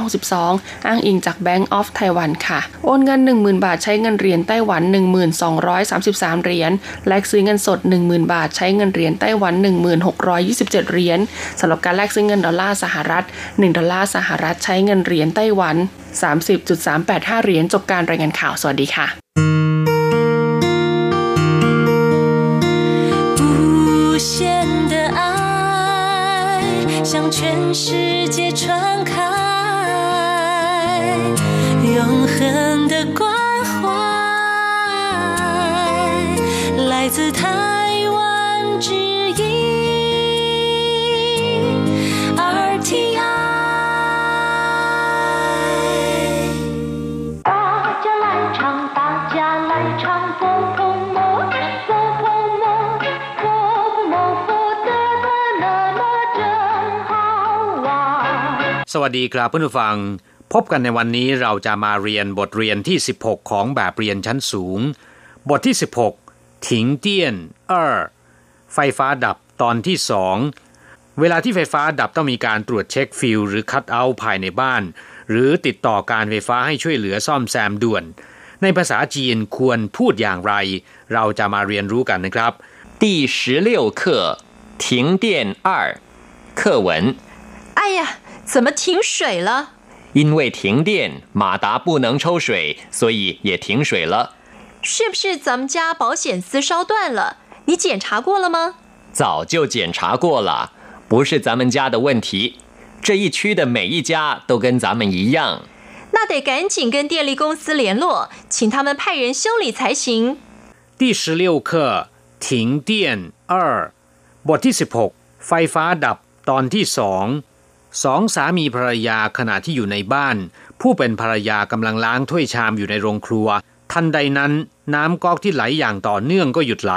2562 อ้างอิงจาก Bank of Taiwan ค่ะ โอนเงิน 10,000 บาทใช้เงินเหรียญไต้หวัน 1233 เหรียญ แลกซื้อเงินสด 10,000 บาทใช้เงินเหรียญไต้หวัน 1627 เหรียญสำหรับการแลกซื้อเงินดอลลาร์สหรัฐ 1 ดอลลาร์สหรัฐใช้เงินเหรียญไต้หวัน 30.385 เหรียญ จบการรายงานข่าว สวัสดีค่ะ
向全世界传开，永恒的关怀来自台湾之音。
สวัสดีครับเพื่อนผู้ฟัง พบกันในวันนี้เราจะมาเรียนบทเรียนที่ 16 ของแบบเรียนชั้นสูง บทที่ 16 ถิงเตี้ยนเออไฟฟ้าดับตอนที่สองเวลาที่ไฟฟ้าดับต้องมีการตรวจเช็คฟิลหรือคัตเอาภายในบ้าน หรือติดต่อการไฟฟ้าให้ช่วยเหลือซ่อมแซมด่วน ในภาษาจีนควรพูดอย่างไร เราจะมาเรียนรู้กันนะครับ
ที่十六课停电二课文
哎呀怎么停水了？
因为停电，马达不能抽水，所以也停水了。
是不是咱们家保险丝烧断了？你检查过了吗？
早就检查过了，不是咱们家的问题。这一区的每一家都跟咱们一样。
那得赶紧跟电力公司联络，请他们派人修理才行。
第十六课停电二บทที่ 16 ไฟฟ้าดับตอนที่สอง สองสามีภรรยาขณะที่อยู่ในบ้าน ผู้เป็นภรรยากำลังล้างถ้วยชามอยู่ในโรงครัว ทันใดนั้นน้ำก๊อกที่ไหลอย่างต่อเนื่องก็หยุดไหล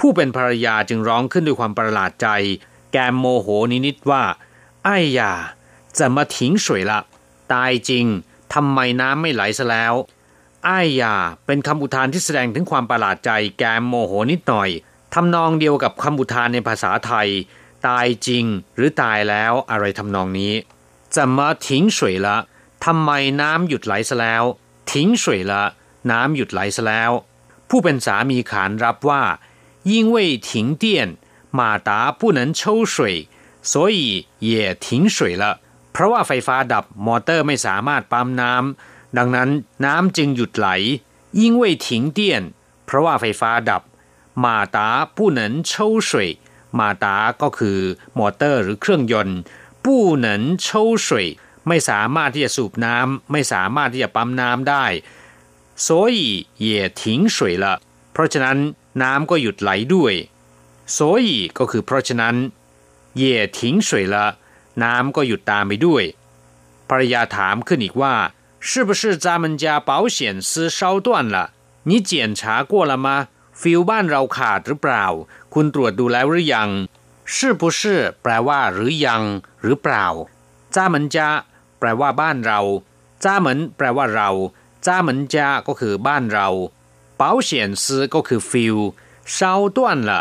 ผู้เป็นภรรยาจึงร้องขึ้นด้วยความประหลาดใจ แกมโมโหนิดๆว่าไอ้ยาจะมาทิ้งสวยละตายจริงทำไมน้ำไม่ไหลซะแล้วไอ้ยยาเป็นคำอุทานที่แสดงถึงความประหลาดใจ แกมโมโหนิดหน่อยทำนองเดียวกับคำอุทานในภาษาไทย ตายจริงหรือตายแล้วอะไรทำนองนี้จะมาทิ้งสวยละทำไมน้ำหยุดไหลซะแล้ว ทิ้งสวยละน้ำหยุดไหลซะแล้ว ผู้เป็นสามีขานรับว่า因为停电马达不能抽水所以也停水了เพราะว่าไฟฟ้าดับมอเตอร์ไม่สามารถปั๊มน้ำ ดังนั้นน้ำจึงหยุดไหล因为停电เพราะว่าไฟฟ้าดับ马达不能抽水 มาตาก็คือมอเตอร์หรือเครื่องยนต์不能抽水ไม่สามารถที่จะสูบน้ำไม่สามารถที่จะปั๊มน้ำได้所以也停水了เพราะฉะนั้นน้ำก็หยุดไหลด้วย所以ก็คือเพราะฉะนั้น也停水了น้ำก็หยุดตามไปด้วย ภรรยาถามขึ้นอีกว่า是不是咱们家保险丝烧断了你检查过了吗 ฟิวบ้านเราขาดหรือเปล่า คุณตรวจดูแล้วหรือยัง是不是แปลว่า หรือยัง หรือเปล่าจ้าเหมือนจะแปลว่าบ้านเราจ้าเหมือนแปลว่าเราจ้าเหมือนจะก็คือบ้านเรา保险丝ก็คือฟิว烧断了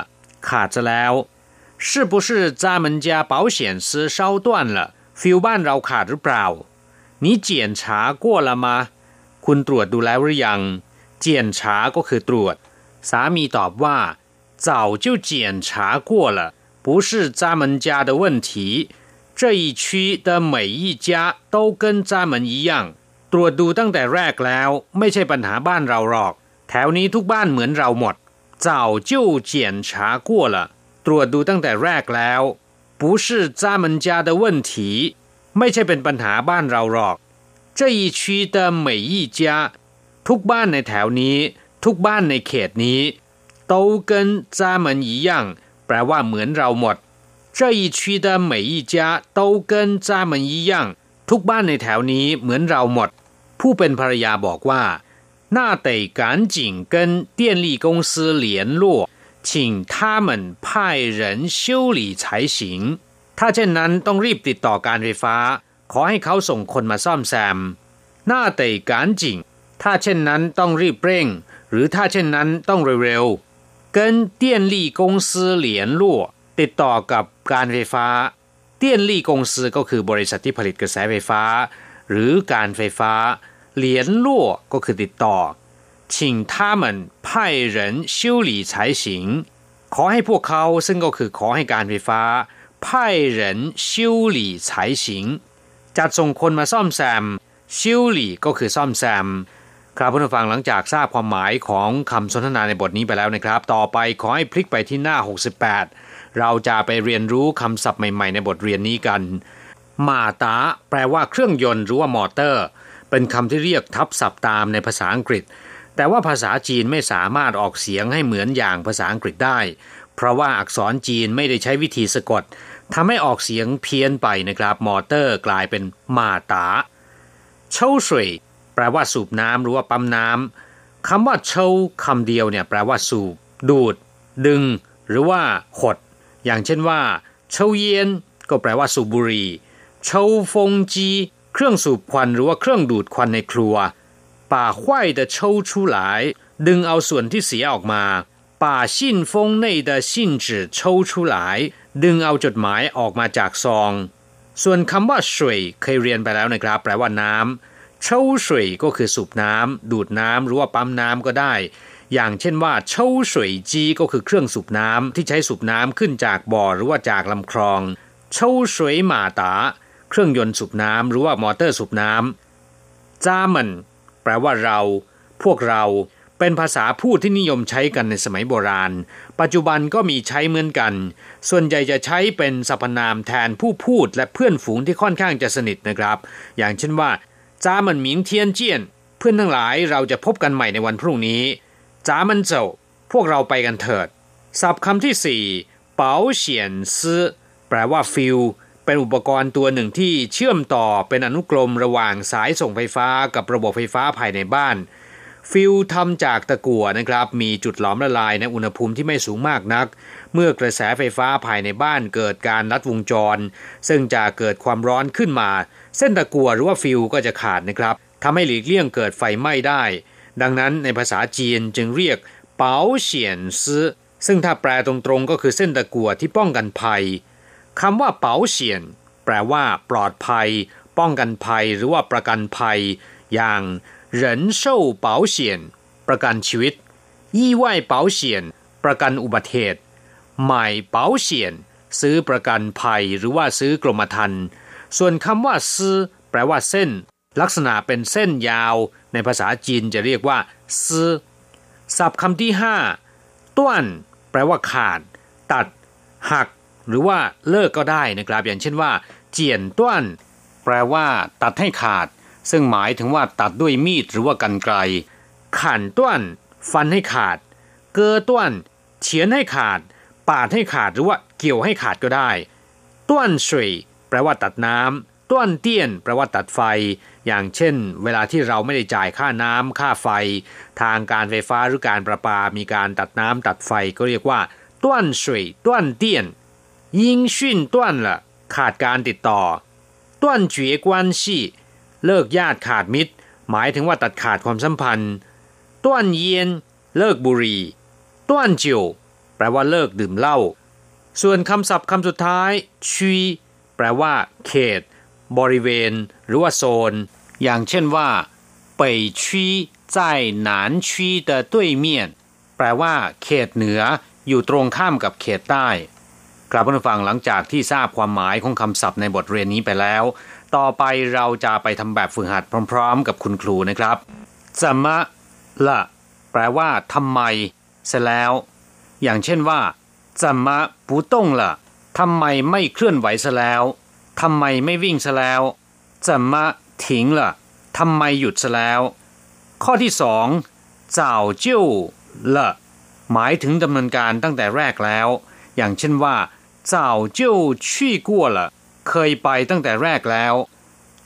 ขาดจะแล้ว是不是咱们家保险丝烧断了ฟิวบ้านเราขาดหรือเปล่า你检查过了吗คุณตรวจดูแล้วหรือยังเจียนฉาก็คือตรวจ สามีตอบว่า早就检查过了不是咱们家的问题这一区的每一家都跟咱们一样ตรวจดูตั้งแต่แรกแล้ว ไม่ใช่ปัญหาบ้านเราหรอก แถวนี้ทุกบ้านเหมือนเราหมด早就检查过了ตรวจดูตั้งแต่แรกแล้ว不是咱们家的问题ไม่ใช่เป็นปัญหาบ้านเราหรอก这一区的每一家ทุกบ้านในแถวนี้ ทุกบ้านในเขตนี้都跟咱们一样แปลว่าเหมือนเราหมด这一区的每一家都跟咱们一样ทุกบ้านในแถวนี้เหมือนเราหมด ผู้เป็นภรรยาบอกว่า那得赶紧跟电力公司联络请他们派人修理才行ถ้าเช่นนั้นต้องรีบติดต่อการไฟฟ้า ขอให้เขาส่งคนมาซ่อมแซม那得赶紧ถ้าเช่นนั้นต้องรีบเร่ง หรือถ้าเช่นนั้นต้องเร็วๆ跟电力公司联络ติดต่อกับการไฟฟ้า电力公司ก็คือบริษัทที่ผลิตกระแสไฟฟ้า หรือการไฟฟ้า联络ก็คือติดต่อ请他们派人修理才行ขอให้พวกเขาซึ่งก็คือขอให้การไฟฟ้า派人修理才行จัดส่งคนมาซ่อมแซม修理ก็คือซ่อมแซม ครับผู้ฟังหลังจากทราบความหมายของคำสนทนาในบทนี้ไปแล้วนะครับ ต่อไปขอให้พลิกไปที่หน้า 68 เราจะไปเรียนรู้คำศัพท์ใหม่ ๆ ในบทเรียนนี้กันมาตาแปลว่าเครื่องยนต์หรือว่ามอเตอร์ เป็นคำที่เรียกทับศัพท์ตามในภาษาอังกฤษ แต่ว่าภาษาจีนไม่สามารถออกเสียงให้เหมือนอย่างภาษาอังกฤษได้ เพราะว่าอักษรจีนไม่ได้ใช้วิธีสะกดทำให้ออกเสียงเพี้ยนไปนะครับมอเตอร์กลายเป็นมาตาเช่าสวย แปลว่าสูบน้ำหรือว่าปั๊มน้ำคำว่าเช่าคำเดียวเนี่ยแปลว่าสูบ ดูด ดึง หรือว่าขด อย่างเช่นว่าเช่าเย็นก็แปลว่าสูบบุหรี่เช่าฟงจีเครื่องสูบควันหรือว่าเครื่องดูดควันในครัวป่าควาย的抽出来ดึงเอาส่วนที่เสียออกมา把信封内的信纸抽出来ดึงเอาจดหมายออกมาจากซอง ส่วนคำว่าสวยเคยเรียนไปแล้วนะครับ แปลว่าน้ำ เช่าสวยก็คือสูบน้ำดูดน้ำหรือว่าปั๊มน้ำก็ได้ อย่างเช่นว่าเช่าสวยจีก็คือเครื่องสูบน้ำที่ใช้สูบน้ำขึ้นจากบ่อหรือว่าจากลำคลองเช่าสวยหมาตา เครื่องยนต์สูบน้ำหรือว่ามอเตอร์สูบน้ำจ้ามันแปลว่าเรา พวกเราเป็นภาษาพูดที่นิยมใช้กันในสมัยโบราณ ปัจจุบันก็มีใช้เหมือนกัน ส่วนใหญ่จะใช้เป็นสรรพนามแทนผู้พูดและเพื่อนฝูงที่ค่อนข้างจะสนิทนะครับ อย่างเช่นว่า 咱们明天见 เพื่อนทั้งหลายเราจะพบกันใหม่ในวันพรุ่งนี้咱们走 พวกเราไปกันเถิดศัพท์คำที่สี่เป๋าเฉียนซื้อแปลว่าฟิลเป็นอุปกรณ์ตัวหนึ่งที่เชื่อมต่อเป็นอนุกรมระหว่างสายส่งไฟฟ้ากับระบบไฟฟ้าภายในบ้าน ฟิลทำจากตะกั่วนะครับ มีจุดหลอมละลายในอุณหภูมิที่ไม่สูงมากนัก เมื่อกระแสไฟฟ้าภายในบ้านเกิดการลัดวงจร ซึ่งจะเกิดความร้อนขึ้นมา เส้นตะกัวหรือว่าฟิวก็จะขาดนะครับทำให้หลีกเลี่ยงเกิดไฟไหม้ได้ ดังนั้นในภาษาจีนจึงเรียกเปาเฉียนซึซึ่งถ้าแปลตรงๆก็คือเส้นตะกัวที่ป้องกันภัยคำว่าเปาเฉียนแปลว่า ปลอดภัย ป้องกันภัยหรือว่าประกันภัย อย่างเหรินเช่เปาเฉียนประกันชีวิตยี่ไหวเปาเฉียนประกันอุบัติเหตุ หม่保险ซื้อประกันภัยหรือว่าซื้อกรมธรรม์ส่วนคำว่าซื้อแปลว่าเส้น ลักษณะเป็นเส้นยาว ในภาษาจีนจะเรียกว่าซื้อศัพท์คำที่ห้าต้วน แปลว่าขาด ตัด หัก หรือว่าเลิกก็ได้นะครับ อย่างเช่นว่า เจียนต้วน แปลว่า ตัดให้ขาด ซึ่งหมายถึงว่าตัดด้วยมีดหรือว่ากันไกลขันต้วน ฟันให้ขาด เกอต้วนเฉียนให้ขาด ปาดให้ขาดหรือว่าเกี่ยวให้ขาดก็ได้ต้วนสวยแปลว่าตัดน้ำต้วนเตี้ยนแปลว่าตัดไฟ อย่างเช่น เวลาที่เราไม่ได้จ่ายค่าน้ำค่าไฟ ทางการไฟฟ้าหรือการประปา มีการตัดน้ำตัดไฟก็เรียกว่าต้วนสวยต้วนเตี้ยนยิงชินต้วนละขาดการติดต่อต้วนเจียกวนชี่เลิกญาติขาดมิตร หมายถึงว่าตัดขาดความสัมพันธ์ต้วนเยียน เลิกบุรีต้วนจิว แปลว่าเลิกดื่มเหล้าส่วนคำศัพท์คำสุดท้ายชีแปลว่า เขต บริเวณ หรือว่าโซน อย่างเช่นว่า北区在南区的对面แปลว่า เขตเหนืออยู่ตรงข้ามกับเขตใต้กลับมาฟังหลังจากที่ทราบความหมายของคำศัพท์ในบทเรียนนี้ไปแล้วต่อไปเราจะไปทำแบบฝึกหัดพร้อมๆ กับคุณครูนะครับจะมะละแปลว่าทำไมเสร็จแล้ว อย่างเช่นว่าจำมาปูต้งละทำไมไม่เคลื่อนไหวซะแล้วทำไมไม่วิ่งซะแล้วจำมาถิงละทำไมหยุดซะแล้ว ข้อที่สองจ่าจิ้วละหมายถึงดำเนินการตั้งแต่แรกแล้ว อย่างเช่นว่าจ่าวเจิ้วชี่กวละเคยไปตั้งแต่แรกแล้ว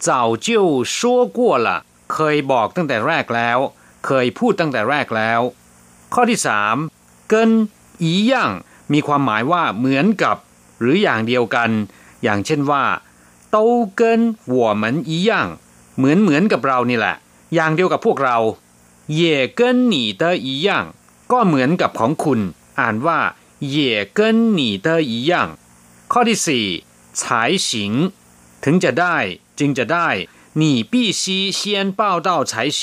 จ่าวเจิ้วชั่วกวละเคยบอกตั้งแต่แรกแล้ว เคยพูดตั้งแต่แรกแล้ว ข้อที่สามเกิน อีย่างมีความหมายว่าเหมือนกับ หรืออย่างเดียวกัน อย่างเช่นว่าโต้าเกินหัวเหมือนอีย่างเหมือนเหมือนกับเรานี่แหละ อย่างเดียวกับพวกเราเย่เกินหนีเตออีย่างก็เหมือนกับของคุณ อ่านว่าเย่เกินหนีเตออีย่างข้อที่สี่ฉายสิง ถึงจะได้จึงจะได้你必须先报到才行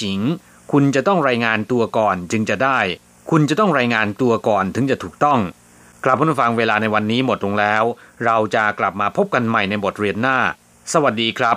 คุณจะต้องรายงานตัวก่อนจึงจะได้ คุณจะต้องรายงานตัวก่อนถึงจะถูกต้องกลับผู้ฟังเวลาในวันนี้หมดลงแล้ว เราจะกลับมาพบกันใหม่ในบทเรียนหน้า สวัสดีครับ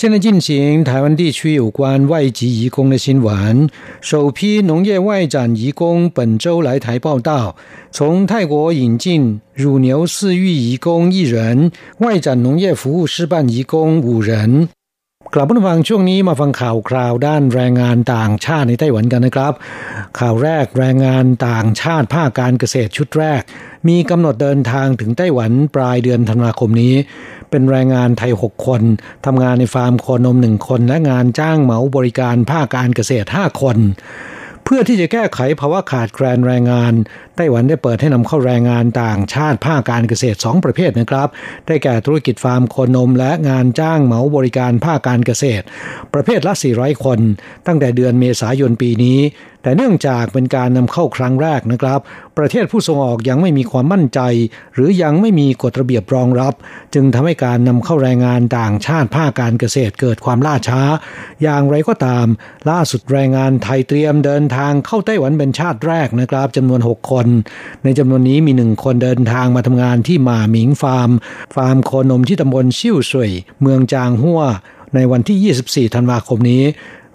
现在进行台湾地区有关外籍移工的新闻。首批农业外展移工本周来台报道，从泰国引进乳牛饲育移工一人，外展农业服务示范移工五人。 กลับมาฟังช่วงนี้มาฟังข่าวคราวด้านแรงงานต่างชาติในไต้หวันกันนะครับ ข่าวแรกแรงงานต่างชาติภาคการเกษตรชุดแรก มีกำหนดเดินทางถึงไต้หวันปลายเดือนธันวาคมนี้ เป็นแรงงานไทย 6 คนทำงานในฟาร์มโคนมหนึ่งคนและงานจ้างเหมาบริการภาคการเกษตร 5 คน พื่อที่จะแก้ไขภาวะขาดแคลนแรงงาน ไต้หวันได้เปิดให้นำเข้าแรงงานต่างชาติภาคการเกษตร 2 ประเภทนะครับ ได้แก่ธุรกิจฟาร์มโคนม และงานจ้างเหมาบริการภาคการเกษตร ประเภทละ 400 คน ตั้งแต่เดือนเมษายนปีนี้ แต่เนื่องจากเป็นการนำเข้าครั้งแรกนะครับ ประเทศผู้ส่งออกยังไม่มีความมั่นใจ หรือยังไม่มีกฎระเบียบรองรับ จึงทำให้การนำเข้าแรงงานต่างชาติภาคการเกษตรเกิดความล่าช้า อย่างไรก็ตาม ล่าสุดแรงงานไทยเตรียมเดินทางางเข้าไต้หวันเป็นชาติแรกนะครับจำนวน 6 คน ในจำนวนนี้มีหนึ่งคนเดินทางมาทำงานที่หมาหมิงฟาร์ม ฟาร์มโคนมที่ตำบลชิ่วสุยเมืองจางหัวในวันที่ 24 ธันวาคมนี้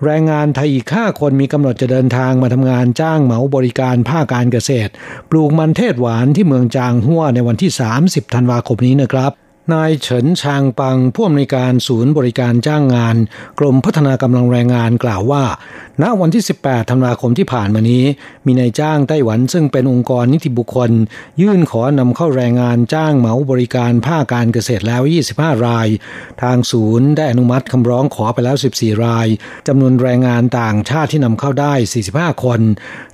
แรงงานไทยอีกห้าคนมีกำหนดจะเดินทางมาทำงานจ้างเหมาบริการภาคการเกษตร ปลูกมันเทศหวานที่เมืองจางหัวในวันที่ 30 ธันวาคมนี้นะครับ นายเฉินชางปังผู้อำนวยการศูนย์บริการจ้างงาน กรมพัฒนากำลังแรงงานกล่าวว่า ณวันที่ 18 ธันวาคมที่ผ่านมานี้ มีนายจ้างไต้หวันซึ่งเป็นองค์กรนิติบุคคล ยื่นขอนำเข้าแรงงานจ้างเหมาบริการภาคการเกษตรแล้ว 25 ราย ทางศูนย์ได้อนุมัติคำร้องขอไปแล้ว 14 รายจำนวนแรงงานต่างชาติที่นำเข้าได้ 45 คน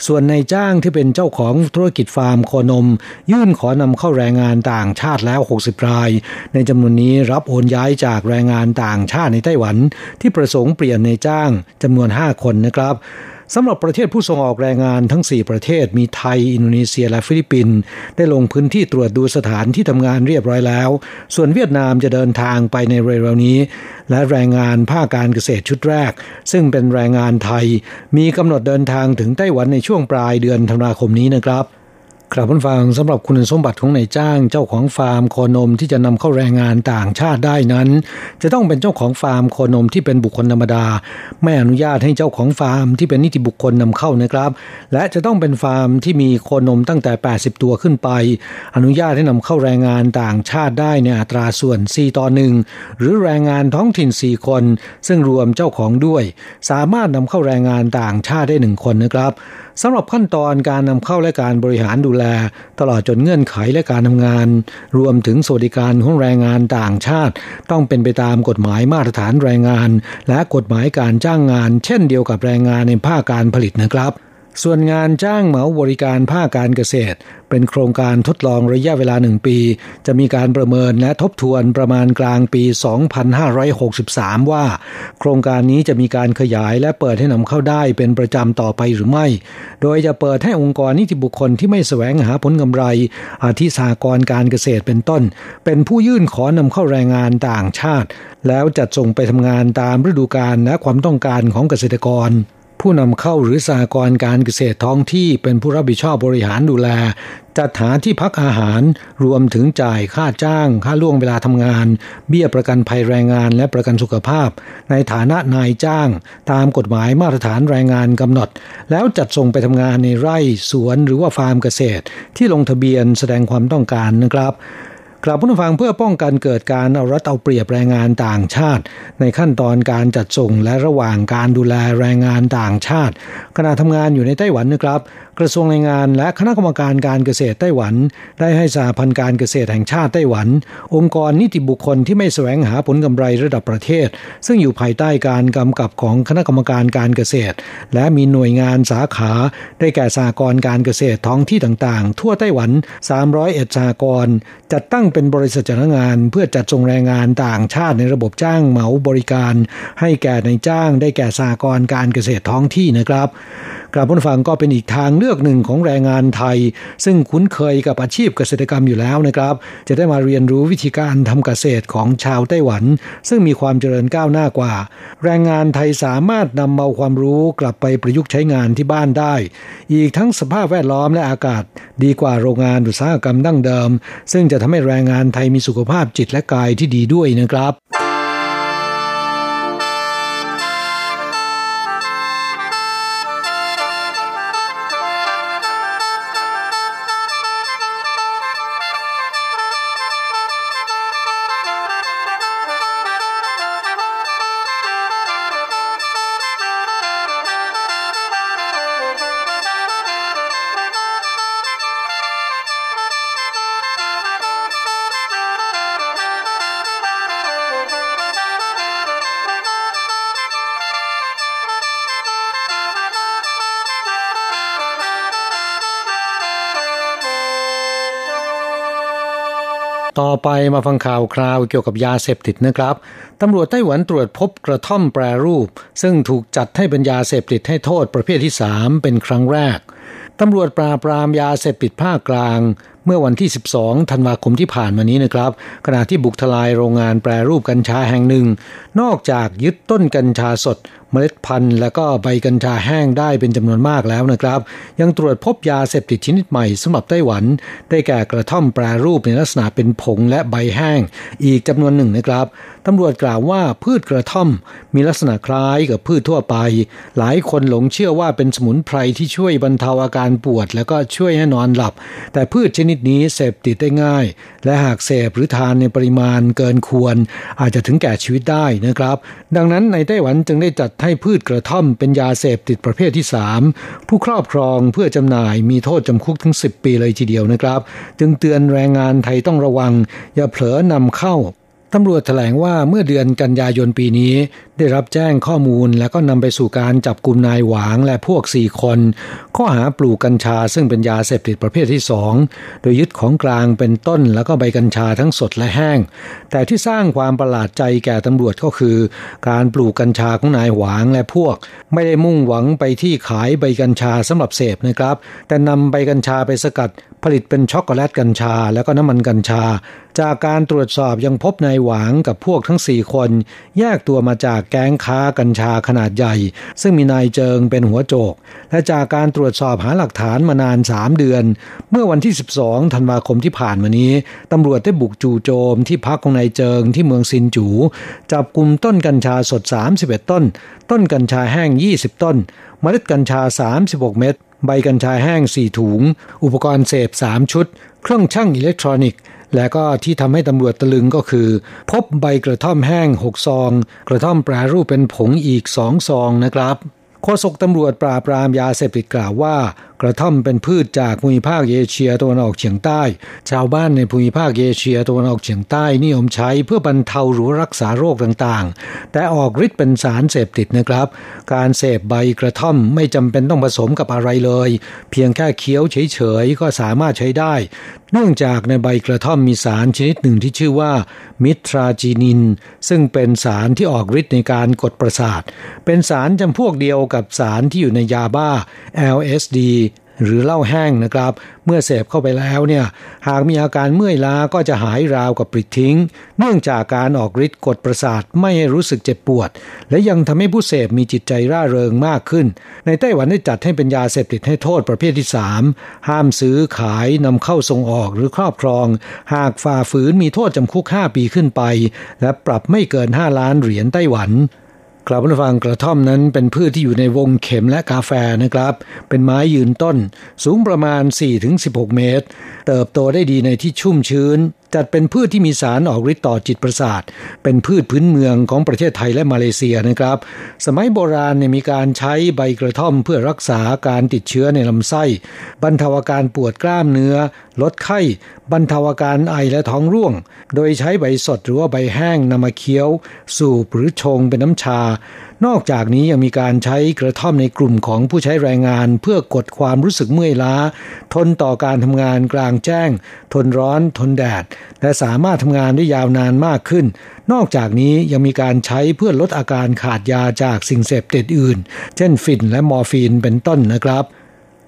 ส่วนนายจ้างที่เป็นเจ้าของธุรกิจฟาร์มโคนม ยื่นขอนำเข้าแรงงานต่างชาติแล้ว 60 รายในจำนวนนี้รับโอนย้ายจากแรงงานต่างชาติในไต้หวัน ที่ประสงค์เปลี่ยนนายจ้างจำนวน 5 คนนะครับสำหรับประเทศผู้ส่งออกแรงงานทั้ง 4 ประเทศมีไทย อินโดนีเซีย และฟิลิปปินส์ได้ลงพื้นที่ตรวจดูสถานที่ทำงานเรียบร้อยแล้ว ส่วนเวียดนามจะเดินทางไปในเร็วๆนี้ และแรงงานภาคการเกษตรชุดแรก ซึ่งเป็นแรงงานไทย มีกำหนดเดินทางถึงไต้หวันในช่วงปลายเดือนธันวาคมนี้นะครับ ครับผู้ฟังสำหรับคุณสมบัติของนายจ้างเจ้าของฟาร์มโคนมที่จะนำเข้าแรงงานต่างชาติได้นั้น จะต้องเป็นเจ้าของฟาร์มโคนมที่เป็นบุคคลธรรมดา ไม่อนุญาตให้เจ้าของฟาร์มที่เป็นนิติบุคคลนำเข้านะครับ และจะต้องเป็นฟาร์มที่มีโคนมตั้งแต่ 80 ตัวขึ้นไป อนุญาตให้นำเข้าแรงงานต่างชาติได้ในอัตราส่วน 4 ต่อหนึ่งหรือแรงงานท้องถิ่น 4 คน ซึ่งรวมเจ้าของด้วย สามารถนำเข้าแรงงานต่างชาติได้หนึ่งคนนะครับ สำหรับขั้นตอนการนำเข้าและการบริหารดูแล ตลอดจนเงื่อนไขและการทำงาน รวมถึงสวัสดิการของแรงงานต่างชาติ ต้องเป็นไปตามกฎหมายมาตรฐานแรงงาน และกฎหมายการจ้างงาน เช่นเดียวกับแรงงานในภาคการผลิตนะครับ ส่วนงานจ้างเหมาบริการภาคการเกษตร เป็นโครงการทดลองระยะเวลาหนึ่งปี จะมีการประเมินและทบทวนประมาณกลางปี 2563 ว่า โครงการนี้จะมีการขยายและเปิดให้นำเข้าได้เป็นประจำต่อไปหรือไม่ โดยจะเปิดให้องค์กรนิติบุคคลที่ไม่แสวงหาผลกำไร อาทิสากรการเกษตรเป็นต้น เป็นผู้ยื่นขอนำเข้าแรงงานต่างชาติ แล้วจัดส่งไปทำงานตามฤดูกาลและความต้องการของเกษตรกร ผู้นำเข้าหรือสหกรณ์การเกษตรท้องที่เป็นผู้รับผิดชอบบริหารดูแล จัดหาที่พักอาหารรวมถึงจ่ายค่าจ้าง ค่าล่วงเวลาทำงาน เบี้ยประกันภัยแรงงานและประกันสุขภาพ ในฐานะนายจ้าง ตามกฎหมายมาตรฐานแรงงานกำหนด แล้วจัดส่งไปทำงานในไร่ สวนหรือว่าฟาร์มเกษตร ที่ลงทะเบียนแสดงความต้องการนะครับ กลับผู้ฟังเพื่อป้องกันเกิดการเอารัดเอาเปรียบแรงงานต่างชาติ ในขั้นตอนการจัดส่งและระหว่างการดูแลแรงงานต่างชาติขณะทำงานอยู่ในไต้หวันนะครับกระทรวงแรงงานและคณะกรรมการการเกษตรไต้หวัน ได้ให้สาพันธ์การเกษตรแห่งชาติไต้หวัน องค์กรนิติบุคคลที่ไม่แสวงหาผลกำไรระดับประเทศ ซึ่งอยู่ภายใต้การกำกับของคณะกรรมการการเกษตร และมีหน่วยงานสาขา ได้แก่สากรการเกษตรท้องที่ต่างๆ ทั่วไต้หวัน 301สากรจัดตั้งเป็นบริษัทจ้างงาน เพื่อจัดส่งแรงงานต่างชาติในระบบจ้างเหมาบริการ ให้แก่ในจ้างได้แก่สากรการเกษตรท้องที่นะครับ กราบผู้ฟังก็เป็นอีกทางเลือกหนึ่งของแรงงานไทย ซึ่งคุ้นเคยกับอาชีพเกษตรกรรมอยู่แล้วนะครับ จะได้มาเรียนรู้วิธีการทำเกษตรของชาวไต้หวัน ซึ่งมีความเจริญก้าวหน้ากว่า แรงงานไทยสามารถนำเอาความรู้กลับไปประยุกต์ใช้งานที่บ้านได้ อีกทั้งสภาพแวดล้อมและอากาศ ดีกว่าโรงงานอุตสาหกรรมดั้งเดิม ซึ่งจะทำให้แรงงานไทยมีสุขภาพจิตและกายที่ดีด้วยนะครับ ไปมาฟังข่าวคราวเกี่ยวกับยาเสพติดนะครับ ตำรวจไต้หวันตรวจพบกระท่อมแปรรูป ซึ่งถูกจัดให้เป็นยาเสพติดให้โทษประเภทที่ 3 เป็นครั้งแรก ตำรวจปราบปรามยาเสพติดภาคกลาง มื่อวันที่ 12 ธันวาคมที่ผ่านมานี้นะครับ ขณะที่บุกทลายโรงงานแปรรูปกัญชาแห่งหนึ่ง นอกจากยึดต้นกัญชาสด เมล็ดพันธุ์ และก็ใบกัญชาแห้งได้เป็นจำนวนมากแล้วนะครับ ยังตรวจพบยาเสพติดชนิดใหม่สำหรับไต้หวัน ได้แก่กระท่อมแปรรูปในลักษณะเป็นผงและใบแห้ง อีกจำนวนหนึ่งนะครับตำรวจกล่าวว่าพืชกระท่อม มีลักษณะคล้ายกับพืชทั่วไป หลายคนหลงเชื่อว่าเป็นสมุนไพรที่ช่วยบรรเทาอาการปวด แล้วก็ช่วยให้นอนหลับ แต่พืชชนิดนี้เสพติดได้ง่าย และหากเสพหรือทานในปริมาณเกินควร อาจจะถึงแก่ชีวิตได้นะครับ ดังนั้นในไต้หวันจึงได้จัดให้พืชกระท่อมเป็นยาเสพติดประเภทที่ 3 ผู้ครอบครองเพื่อจำหน่ายมีโทษจำคุกถึง 10 ปีเลยทีเดียวนะครับ จึงเตือนแรงงานไทยต้องระวัง อย่าเผลอนำเข้าตำรวจแถลงว่าเมื่อเดือนกันยายนปีนี้ ได้รับแจ้งข้อมูลแล้วก็นำไปสู่การจับกลุ่มนายหวางและพวกสี่คน ข้อหาปลูกกัญชาซึ่งเป็นยาเสพติดประเภทที่สองโดยยึดของกลางเป็นต้นแล้วก็ใบกัญชาทั้งสดและแห้ง แต่ที่สร้างความประหลาดใจแก่ตำรวจก็คือ การปลูกกัญชาของนายหวางและพวก ไม่ได้มุ่งหวังไปที่ขายใบกัญชาสำหรับเสพนะครับ แต่นำใบกัญชาไปสกัดผลิตเป็นช็อกโกแลตกัญชา แล้วก็น้ำมันกัญชา จากการตรวจสอบยังพบนายหวางกับพวกทั้ง 4 คน แยกตัวมาจากแก๊งค้ากัญชาขนาดใหญ่ ซึ่งมีนายเจิงเป็นหัวโจก และจากการตรวจสอบหาหลักฐานมานาน 3 เดือน เมื่อวันที่ 12 ธันวาคมที่ผ่านมานี้ตำรวจได้บุกจู่โจมที่พักของนายเจิงที่เมืองซินจู จับกลุ่มต้นกัญชาสด 31 ต้น ต้นกัญชาแห้ง 20 ต้น เมล็ดกัญชา 36 เม็ดใบกัญชาแห้ง 4 ถุง อุปกรณ์เสพ 3 ชุด เครื่องช่างอิเล็กทรอนิกส์ และก็ที่ทำให้ตำรวจตะลึงก็คือ พบใบกระท่อมแห้ง 6 ซอง กระท่อมแปรรูปเป็นผงอีก 2 ซองนะครับโฆษกตำรวจปราบปรามยาเสพติดกล่าวว่า กระท่อมเป็นพืชจากภูมิภาคเอเชียตะวันออกเฉียงใต้ ชาวบ้านในภูมิภาคเอเชียตะวันออกเฉียงใต้นิยมใช้เพื่อบรรเทาหรือรักษาโรคต่างๆ แต่ออกฤทธิ์เป็นสารเสพติดนะครับ การเสพใบกระท่อมไม่จำเป็นต้องผสมกับอะไรเลย เพียงแค่เคี้ยวเฉยๆก็สามารถใช้ได้ เนื่องจากในใบกระท่อมมีสารชนิดหนึ่งที่ชื่อว่า มิทราจีนิน ซึ่งเป็นสารที่ออกฤทธิ์ในการกดประสาท เป็นสารจำพวกเดียวกับสารที่อยู่ในยาบ้า LSD หรือเหล้าแห้งนะครับ เมื่อเสพเข้าไปแล้วเนี่ยหากมีอาการเมื่อยล้าก็จะหายราวกับปลิดทิ้ง เนื่องจากการออกฤทธิ์กดประสาทไม่ให้รู้สึกเจ็บปวด และยังทำให้ผู้เสพมีจิตใจร่าเริงมากขึ้น ในไต้หวันได้จัดให้เป็นยาเสพติดให้โทษประเภทที่ 3 ห้ามซื้อขายนำเข้าส่งออกหรือครอบครอง หากฝ่าฝืนมีโทษจำคุก 5 ปีขึ้นไป และปรับไม่เกิน 5 ล้านเหรียญไต้หวัน กลับมาฟังกระท่อมนั้นเป็นพืชที่อยู่ในวงเข็มและกาแฟนะครับ เป็นไม้ยืนต้น สูงประมาณ 4-16 เมตร เติบโตได้ดีในที่ชุ่มชื้น จัดเป็นพืชที่มีสารออกฤทธิ์ต่อจิตประสาท เป็นพืชพื้นเมืองของประเทศไทยและมาเลเซียนะครับ สมัยโบราณเนี่ยมีการใช้ใบกระท่อมเพื่อรักษาการติดเชื้อในลำไส้ บรรเทาอาการปวดกล้ามเนื้อ ลดไข้ บรรเทาอาการไอและท้องร่วง โดยใช้ใบสดหรือว่าใบแห้งนำมาเคี้ยว สูบหรือชงเป็นน้ำชา นอกจากนี้ยังมีการใช้กระท่อมในกลุ่มของผู้ใช้แรงงาน เพื่อกดความรู้สึกเมื่อยล้า ทนต่อการทำงานกลางแจ้ง ทนร้อน ทนแดด และสามารถทำงานได้ยาวนานมากขึ้น นอกจากนี้ยังมีการใช้เพื่อลดอาการขาดยาจากสิ่งเสพติดอื่น เช่นฟินและมอร์ฟีนเป็นต้นนะครับ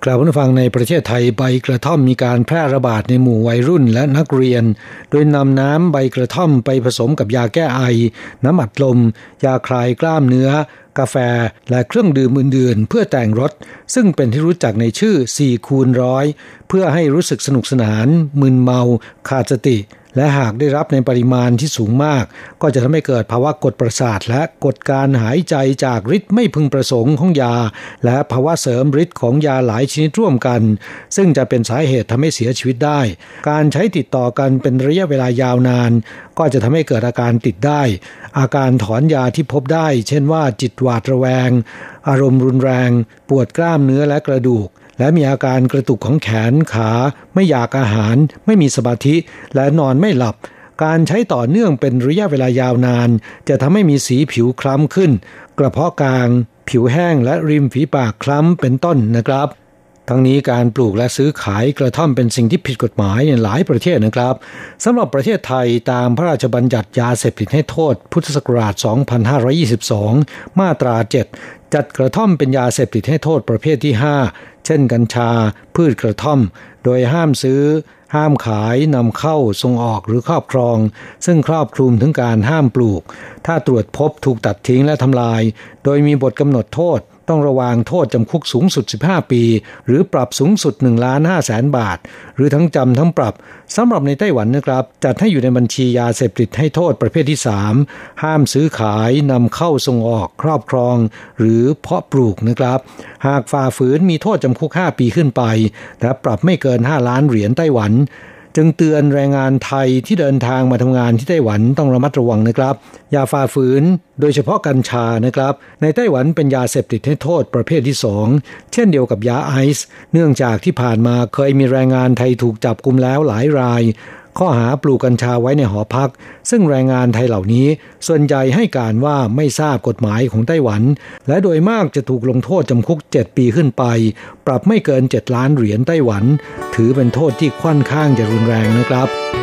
กล่าวผู้ฟังในประเทศไทยใบกระท่อมมีการแพร่ระบาดในหมู่วัยรุ่นและนักเรียน โดยนำน้ำใบกระท่อมไปผสมกับยาแก้ไอ น้ำอัดลม ยาคลายกล้ามเนื้อ กาแฟ และเครื่องดื่มอื่นๆ เพื่อแต่งรสซึ่งเป็นที่รู้จักในชื่อ4คูณร้อยเพื่อให้รู้สึกสนุกสนานมึนเมาขาดสติ และหากได้รับในปริมาณที่สูงมาก ก็จะทำให้เกิดภาวะกดประสาท และกดการหายใจจากฤทธิ์ไม่พึงประสงค์ของยา และภาวะเสริมฤทธิ์ของยาหลายชนิดร่วมกัน ซึ่งจะเป็นสาเหตุทำให้เสียชีวิตได้ การใช้ติดต่อกันเป็นระยะเวลายาวนาน ก็จะทำให้เกิดอาการติดได้ อาการถอนยาที่พบได้ เช่นว่าจิตหวาดระแวง อารมณ์รุนแรง ปวดกล้ามเนื้อและกระดูก และมีอาการกระตุกของแขนขา ไม่อยากอาหาร ไม่มีสมาธิ และนอนไม่หลับ การใช้ต่อเนื่องเป็นระยะเวลายาวนาน จะทำให้มีสีผิวคล้ำขึ้น กระเพาะกลาง ผิวแห้งและริมฝีปากคล้ำเป็นต้นนะครับทั้งนี้การปลูกและซื้อขายกระท่อมเป็นสิ่งที่ผิดกฎหมายในหลายประเทศนะครับสำหรับประเทศไทยตามพระราชบัญญัติยาเสพติดให้โทษ พุทธศักราช 2522 มาตรา 7 จัดกระท่อมเป็นยาเสพติดให้โทษประเภทที่ 5 เช่นกัญชา พืชกระท่อม โดยห้ามซื้อ ห้ามขายนำเข้าส่งออกหรือครอบครอง ซึ่งครอบคลุมถึงการห้ามปลูก ถ้าตรวจพบถูกตัดทิ้งและทำลาย โดยมีบทกำหนดโทษ ต้องระวางโทษจำคุกสูงสุด 15 ปี หรือปรับสูงสุด1ล้าน5แสนบาท หรือทั้งจำทั้งปรับสำหรับในไต้หวันนะครับ จัดให้อยู่ในบัญชียาเสพติดให้โทษประเภทที่ 3 ห้ามซื้อขายนำเข้าส่งออกครอบครอง หรือเพาะปลูกนะครับ หากฝ่าฝืนมีโทษจำคุก 5 ปีขึ้นไปและปรับไม่เกิน 5 ล้านเหรียญไต้หวัน จึงเตือนแรงงานไทยที่เดินทางมาทำงานที่ไต้หวันต้องระมัดระวังนะครับ อย่าฝ่าฝืน โดยเฉพาะกัญชานะครับ ในไต้หวันเป็นยาเสพติดให้โทษประเภทที่ 2 เช่นเดียวกับยาไอซ์เนื่องจากที่ผ่านมาเคยมีแรงงานไทยถูกจับกลุมแล้วหลายราย ข้อหาปลูกกัญชาไว้ในหอพัก ซึ่งแรงงานไทยเหล่านี้ ส่วนใหญ่ให้การว่าไม่ทราบกฎหมายของไต้หวัน และโดยมากจะถูกลงโทษจำคุก 7 ปีขึ้นไป ปรับไม่เกิน 7 ล้านเหรียญไต้หวัน ถือเป็นโทษที่ค่อนข้างจะรุนแรงนะครับ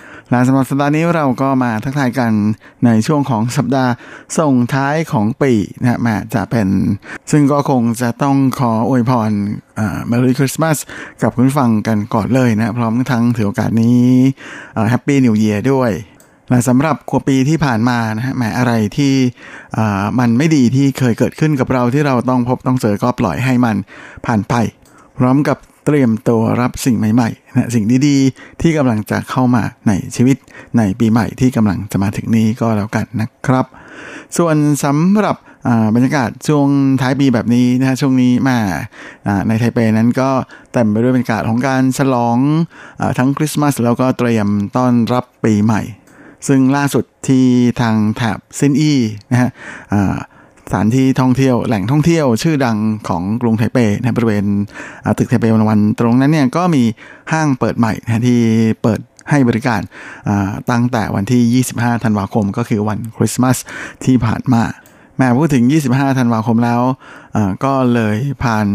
และสำหรับสัปดาห์นี้เราก็มาทักทายกันในช่วงของสัปดาห์ส่งท้ายของปีนะมาจะเป็น ซึ่งก็คงจะต้องขออวยพรอ่า Merry Christmas กับคุณฟังกันก่อนเลยนะ พร้อมทั้งถือโอกาสนี้แฮปปี้นิวเ e ียร์ด้วยและสำหรับขวบปีที่ผ่านมานะฮะแหมอะไรที่มันไม่ดีที่เคยเกิดขึ้นกับเราที่เราต้องพบต้องเจอก็ปล่อยให้มันผ่านไป พร้อมกับ เตรียมตัวรับสิ่งใหม่ๆนะสิ่งดีๆ ที่กำลังจะเข้ามาในชีวิตในปีใหม่ที่กำลังจะมาถึงนี้ก็แล้วกันนะครับ ส่วนสำหรับบรรยากาศช่วงท้ายปีแบบนี้นะฮะช่วงนี้มาในไทเปนั้นก็เต็มไปด้วยบรรยากาศของการฉลองอทั้งคริสต์มาสแล้วก็เตรียมต้อนรับปีใหม่ ซึ่งล่าสุดที่ทางแถบซินอีนะฮะ สถานที่ท่องเที่ยวแหล่งท่องเที่ยวชื่อดังของกรุงไทเปในบริเวณตึกไทเปวันวันตรงนั้นเนี่ยก็มีห้างเปิดใหม่นะที่เปิดให้บริการตั้งแต่วันที่ 25 ธันวาคม ก็คือวันคริสต์มาสที่ผ่านมา แม่พูดถึง 25 ธันวาคมแล้วก็เลยผ่าน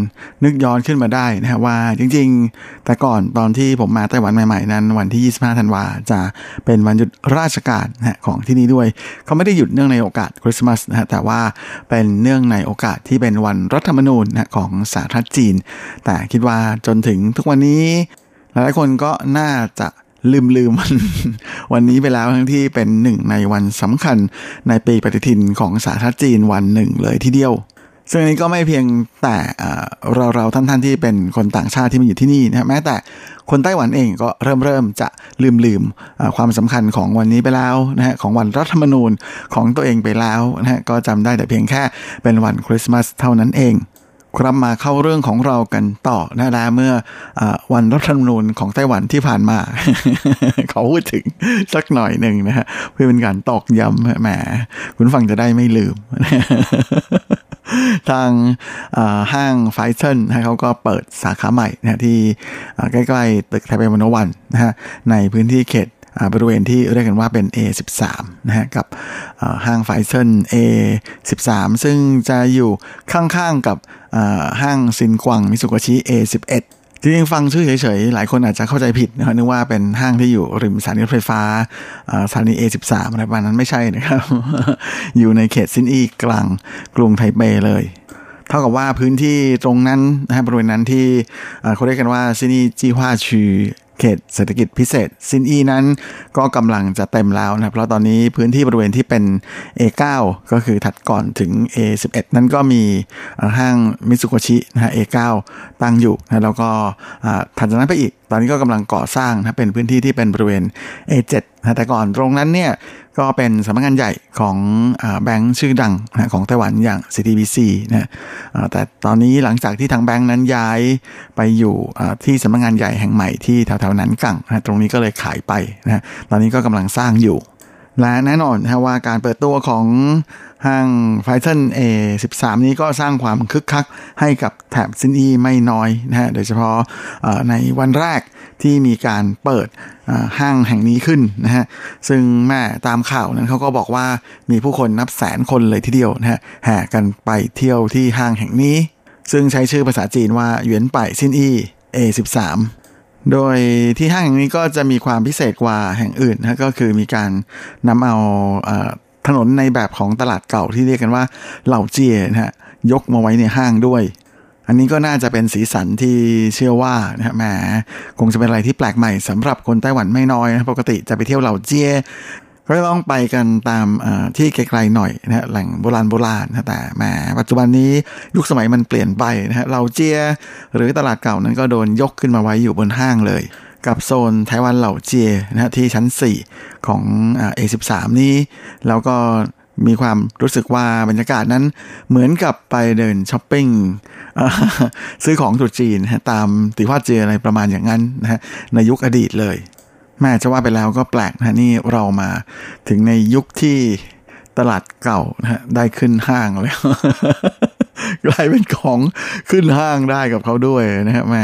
นึกย้อนขึ้นมาได้นะฮะว่าจริงๆ แต่ก่อนตอนที่ผมมาไต้หวันใหม่ๆนั้น วันที่ 25 ธันวาจะเป็นวันหยุดราชการนะของที่นี่ด้วย เขาไม่ได้หยุดเนื่องในโอกาสคริสต์มาสนะฮะแต่ว่าเป็นเนื่องในโอกาสที่เป็นวันรัฐธรรมนูญนะของสาธารณจีน แต่คิดว่าจนถึงทุกวันนี้ หลายๆคนก็น่าจะ ลืมลืมวันวันนี้ไปแล้วทั้งที่เป็นหนึ่งในวันสำคัญในปีปฏิทินของสาธารณจีนวันหนึ่งเลยทีเดียว ซึ่งนี้ก็ไม่เพียงแต่เราเราท่านท่านที่เป็นคนต่างชาติที่มาอยู่ที่นี่นะแม้แต่คนไต้หวันเองก็เริ่มเริ่มจะลืมลืมความสำคัญของวันนี้ไปแล้วนะฮะของวันรัฐธรรมนูญของตัวเองไปแล้วนะฮะก็จำได้แต่เพียงแค่เป็นวันคริสต์มาสเท่านั้นเอง ครับมาเข้าเรื่องของเรากันต่อนะนะเมื่ออวันรัฐธรรมนูญของไต้หวันที่ผ่านมา เขอพูดถึงสักหน่อยหนึ่งนะฮะเพื่อเป็นการตอกย้ำแหมคุณฟังจะได้ไม่ลืม ทางห้างไฟเซนเขาก็เปิดสาขาใหม่นะที่ใกล้ๆ ตึกไทเปมโนวันนะฮะในพื้นที่เขตบริเวณที่เรียกกันว่าเป็น A13 นะฮะกับห้างไฟเซน A13 ซึ่งจะอยู่ข้างๆกับ ห้างซินกวังมิสุกชิ A11 จริงๆฟังชื่อเฉยๆ หลายคนอาจจะเข้าใจผิดนะครับนึกว่าเป็นห้างที่อยู่ริมสถานีรถไฟฟ้าสถานี A13 อะไรประมาณนั้นไม่ใช่นะครับ อยู่ในเขตซินอีกลางกรุงไทเปเลยเท่ากับว่าพื้นที่ตรงนั้นนะบริเวณนั้นที่เขาเรียกกันว่า信义计划区 เขตเศรษฐกิจพิเศษซินอีนั้นก็กำลังจะเต็มแล้วนะเพราะตอนนี้พื้นที่บริเวณที่เป็น A9 ก็คือถัดก่อนถึง A11 นั้นก็มีห้างมิตสึโกชินะฮะ A9 ตั้งอยู่นะแล้วก็ถัดจากนั้นไปอีก ตอนนี้ก็กำลังก่อสร้างนะเป็นพื้นที่ที่เป็นบริเวณ A7 นะแต่ก่อนตรงนั้นเนี่ยก็เป็นสำนักงานใหญ่ของแบงค์ชื่อดังนะของไต้หวันอย่าง CTBC นะแต่ตอนนี้หลังจากที่ทางแบงค์นั้นย้ายไปอยู่ที่สำนักงานใหญ่แห่งใหม่ที่แถวๆนั้นกังนะตรงนี้ก็เลยขายไปนะตอนนี้ก็กำลังสร้างอยู่ และแน่นอนนะว่าการเปิดตัวของห้างไฟเซนเอ13นี้ก็สร้างความคึกคักให้กับแถบซินอีไม่น้อยนะฮะโดยเฉพาะในวันแรกที่มีการเปิดห้างแห่งนี้ขึ้นนะฮะซึ่งแม่ตามข่าวนั้นเขาก็บอกว่ามีผู้คนนับแสนคนเลยทีเดียวนะฮะแห่กันไปเที่ยวที่ห้างแห่งนี้ ซึ่งใช้ชื่อภาษาจีนว่าเหวียนไปซินอี A13 โดยที่ห้างแห่งนี้ก็จะมีความพิเศษกว่าแห่งอื่นนะก็คือมีการนำเอาถนนในแบบของตลาดเก่าที่เรียกกันว่าเหล่าเจียนะฮะยกมาไว้ในห้างด้วย อันนี้ก็น่าจะเป็นสีสันที่เชื่อว่านะฮะแหมคงจะเป็นอะไรที่แปลกใหม่สำหรับคนไต้หวันไม่น้อยนะปกติจะไปเที่ยวเหล่าเจีย ก็ต้องไปกันตามที่ไกลๆหน่อยนะแหล่งโบราณโบราณนะแต่แหมปัจจุบันนี้ยุคสมัยมันเปลี่ยนไปนะฮะเหล่าเจียหรือตลาดเก่านั้นก็โดนยกขึ้นมาไว้อยู่บนห้างเลย กับโซนไต้หวันเหล่าเจียนะฮะที่ชั้น 4 ของเอสิบสามนี้ แล้วก็มีความรู้สึกว่าบรรยากาศนั้นเหมือนกับไปเดินช้อปปิ้งซื้อของตุจีนตามติว่าเจอะไรประมาณอย่างนั้นนะฮะในยุคอดีตเลย แม่จะว่าไปแล้วก็แปลกนะนี่เรามาถึงในยุคที่ตลาดเก่านะฮะได้ขึ้นห้างแล้ว กลายเป็นของขึ้นห้างได้กับเขาด้วยนะฮะแหม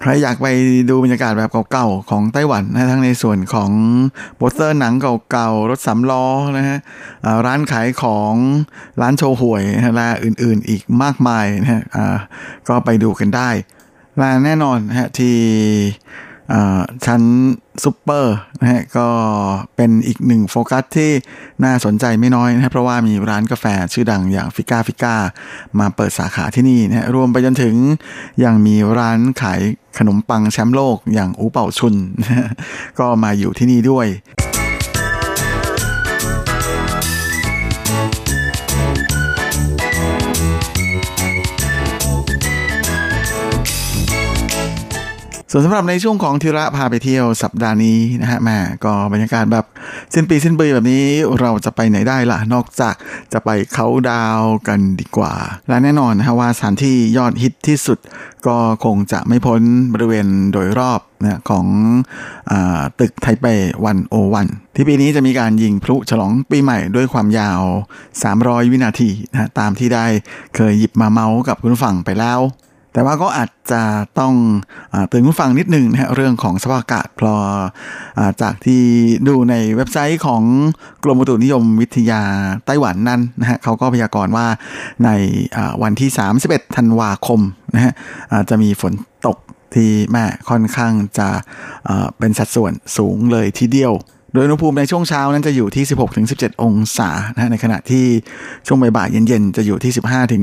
ใครอยากไปดูบรรยากาศแบบเก่าๆ ของไต้หวันนะทั้งในส่วนของโปสเตอร์หนังเก่าๆ รถสามล้อนะฮะร้านขายของร้านโชห่วยและอื่นๆอีกมากมายนะฮะก็ไปดูกันได้และแน่นอนนะฮะที่ ชั้นซูเปอร์นะฮะก็เป็นอีกหนึ่งโฟกัสที่น่าสนใจไม่น้อยนะเพราะว่ามีร้านกาแฟชื่อดังอย่าง Fika Fika มาเปิดสาขาที่นี่นะรวมไปจนถึงยังมีร้านขายขนมปังแชมป์โลกอย่างอูเป่าชุน ก็มาอยู่ที่นี่ด้วย ส่วนสำหรับในช่วงของทีระพาไปเที่ยวสัปดาห์นี้นะฮะแม่ก็บรรยากาศแบบสิ้นปีสิ้นปีแบบนี้เราจะไปไหนได้ล่ะ นอกจากจะไปเขาดาวกันดีกว่า และแน่นอนนะว่าสถานที่ยอดฮิตที่สุด ก็คงจะไม่พ้นบริเวณโดยรอบนะของอตึกไทเปวันโอวันที่ปีนี้จะมีการยิงพลุฉลองปีใหม่ด้วยความยาว 300 วินาทีนะตามที่ได้เคยหยิบมาเมาส์กับคุณฝั่งไปแล้ว แต่ว่าก็อาจจะต้องเตือนผู้ฟังนิดนึงนะฮะเรื่องของสภาพอากาศเพราะจากที่ดูในเว็บไซต์ของกรมอุตุนิยมวิทยาไต้หวันนั้นนะฮะเขาก็พยากรณ์ว่าในวันที่ 31 ธันวาคมนะฮะจะมีฝนตกที่แม่ค่อนข้างจะเป็นสัดส่วนสูงเลยทีเดียว โดยอุณหภูมิในช่วงเช้านั้นจะอยู่ที่ 16-17 องศานะในขณะที่ช่วงบ่ายเย็นๆ จะอยู่ที่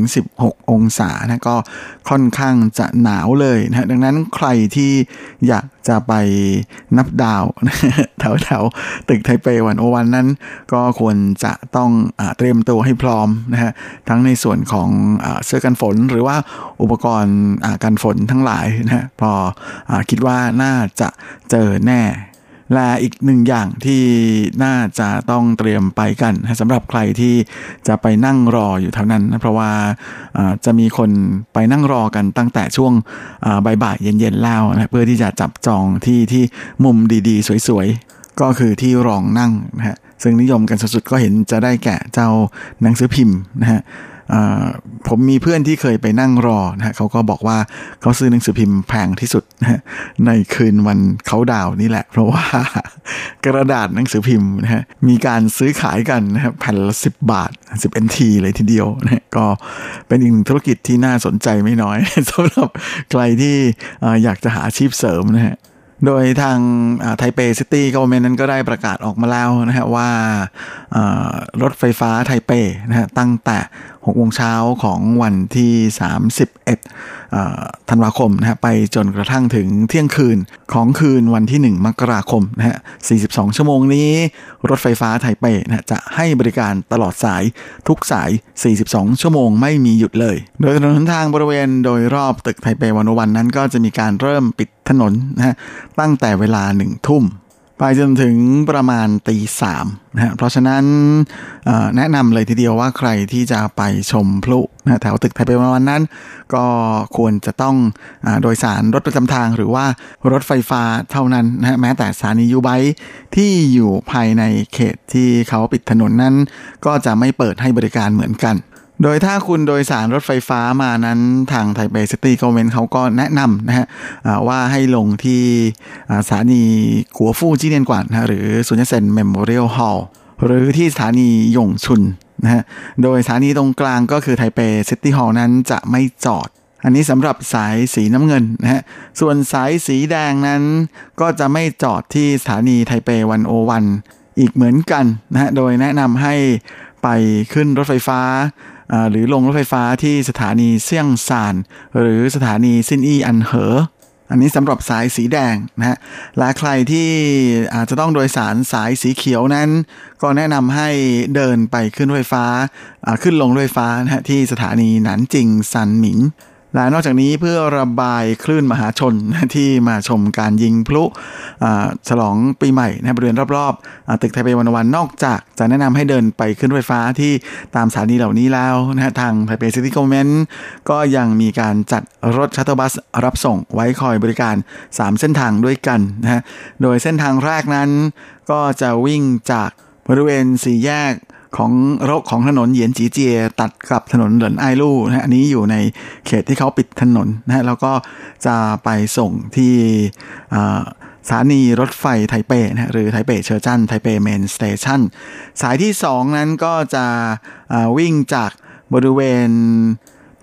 15-16 องศานะก็ค่อนข้างจะหนาวเลยนะดังนั้นใครที่อยากจะไปนับดาวแถวๆตึกไทเปวันโอวันนั้น ก็ควรจะต้องอเตรียมตัวให้พร้อมนะฮะทั้งในส่วนของอเสื้อกันฝนหรือว่าอุปกรณ์กันฝนทั้งหลายนะฮะพออคิดว่าน่าจะเจอแน่ และอีกหนึ่งอย่างที่น่าจะต้องเตรียมไปกันสำหรับใครที่จะไปนั่งรออยู่เท่านั้นเพราะว่าจะมีคนไปนั่งรอกันตั้งแต่ช่วงบ่ายๆเย็นๆแล้วนะเพื่อที่จะจับจองที่ที่มุมดีๆ สวยๆ ก็คือที่รองนั่งนะฮะซึ่งนิยมกันสุดๆก็เห็นจะได้แก่เจ้าหนังสือพิมพ์นะฮะ ผมมีเพื่อนที่เคยไปนั่งรอนะฮะเขาก็บอกว่าเขาซื้อหนังสือพิมพ์แพงที่สุดนะในคืนวันเขาดาวนี่แหละ เพราะว่ากระดาษหนังสือพิมพ์นะฮะมีการซื้อขายกันนะครับแผ่นละสิบบาท10 NT เลยทีเดียวนะก็เป็นอีกธุรกิจที่น่าสนใจไม่น้อยสำหรับใครที่อยากจะหาอาชีพเสริมนะฮะ โดยทางไทเป City Government นั้นก็ได้ประกาศออกมาแล้วนะฮะว่ารถไฟฟ้าไทเปนะฮะตั้งแต่6โมงเช้าของวันที่ 31ธันวาคมนะฮะไปจนกระทั่งถึงเที่ยงคืนของคืนวันที่ 1 มกราคมนะฮะ 42 ชั่วโมงนี้ รถไฟฟ้าไทเปนะจะให้บริการตลอดสายทุกสาย 42 ชั่วโมงไม่มีหยุดเลย โดยถนนทางบริเวณโดยรอบตึกไทเปวันวันนั้นก็จะมีการเริ่มปิด ถนนนะฮะตั้งแต่เวลาหนึ่งทุ่ม ไปจนถึงประมาณตีสามนะฮะเพราะฉะนั้นแนะนำเลยทีเดียวว่าใครที่จะไปชมพลุนะแถวตึกไทยไปวันนั้น ก็ควรจะต้องอโดยสารรถประจำทางหรือว่ารถไฟฟ้าเท่านั้นนะแม้แต่สถานียูไบที่อยู่ภายในเขตที่เขาปิดถนนนั้น ก็จะไม่เปิดให้บริการเหมือนกัน โดยถ้าคุณโดยสารรถไฟฟ้ามานั้นทางไทเป City Government เขาก็แนะนำนะฮะว่าให้ลงที่สถานีกัวฟู่จีเนียนกวานนะหรือสุญญเซนเมมโมเรียลฮอลล์หรือที่สถานียงชุนนะฮะโดยสถานีตรงกลางก็คือไทเป City Hall นั้นจะไม่จอด อันนี้สำหรับสายสีน้ำเงินนะฮะส่วนสายสีแดงนั้นก็จะไม่จอดที่สถานีไทเปวันโอวันอีกเหมือนกันนะฮะโดยแนะนำให้ไปขึ้นรถไฟฟ้า หรือลงรถไฟฟ้าที่สถานีเซี่ยงซาน หรือสถานีซินอี้อันเหอ อันนี้สำหรับสายสีแดงนะฮะและใครที่อาจจะต้องโดยสารสายสีเขียวนั้น ก็แนะนำให้เดินไปขึ้นรถไฟฟ้าขึ้นลงรถไฟฟ้านะฮะที่สถานีหนานจิงซันหมิง และนอกจากนี้เพื่อระบายคลื่นมหาชนที่มาชมการยิงพลุฉลองปีใหม่นะบริเวณรอบๆตึกไทเป One O One นอกจากจะแนะนำให้เดินไปขึ้นรถไฟฟ้าที่ตามสถานีเหล่านี้แล้วนะทางไทเป City Government ก็ยังมีการจัดรถ shuttle bus รับส่งไว้คอยบริการ 3 เส้นทางด้วยกันนะโดยเส้นทางแรกนั้นก็จะวิ่งจากบริเวณสี่แยก ของรกของถนนเหยียนจีเจีย ตัดกับถนนเหลินไอลู่นะฮะอันนี้อยู่ในเขตที่เขาปิดถนนนะฮะแล้วก็จะไปส่งที่สถานีรถไฟไทเปนะหรือไทเปเชอร์จันไทเป Main Station สายที่ 2 นั้นก็จะวิ่งจากบริเวณ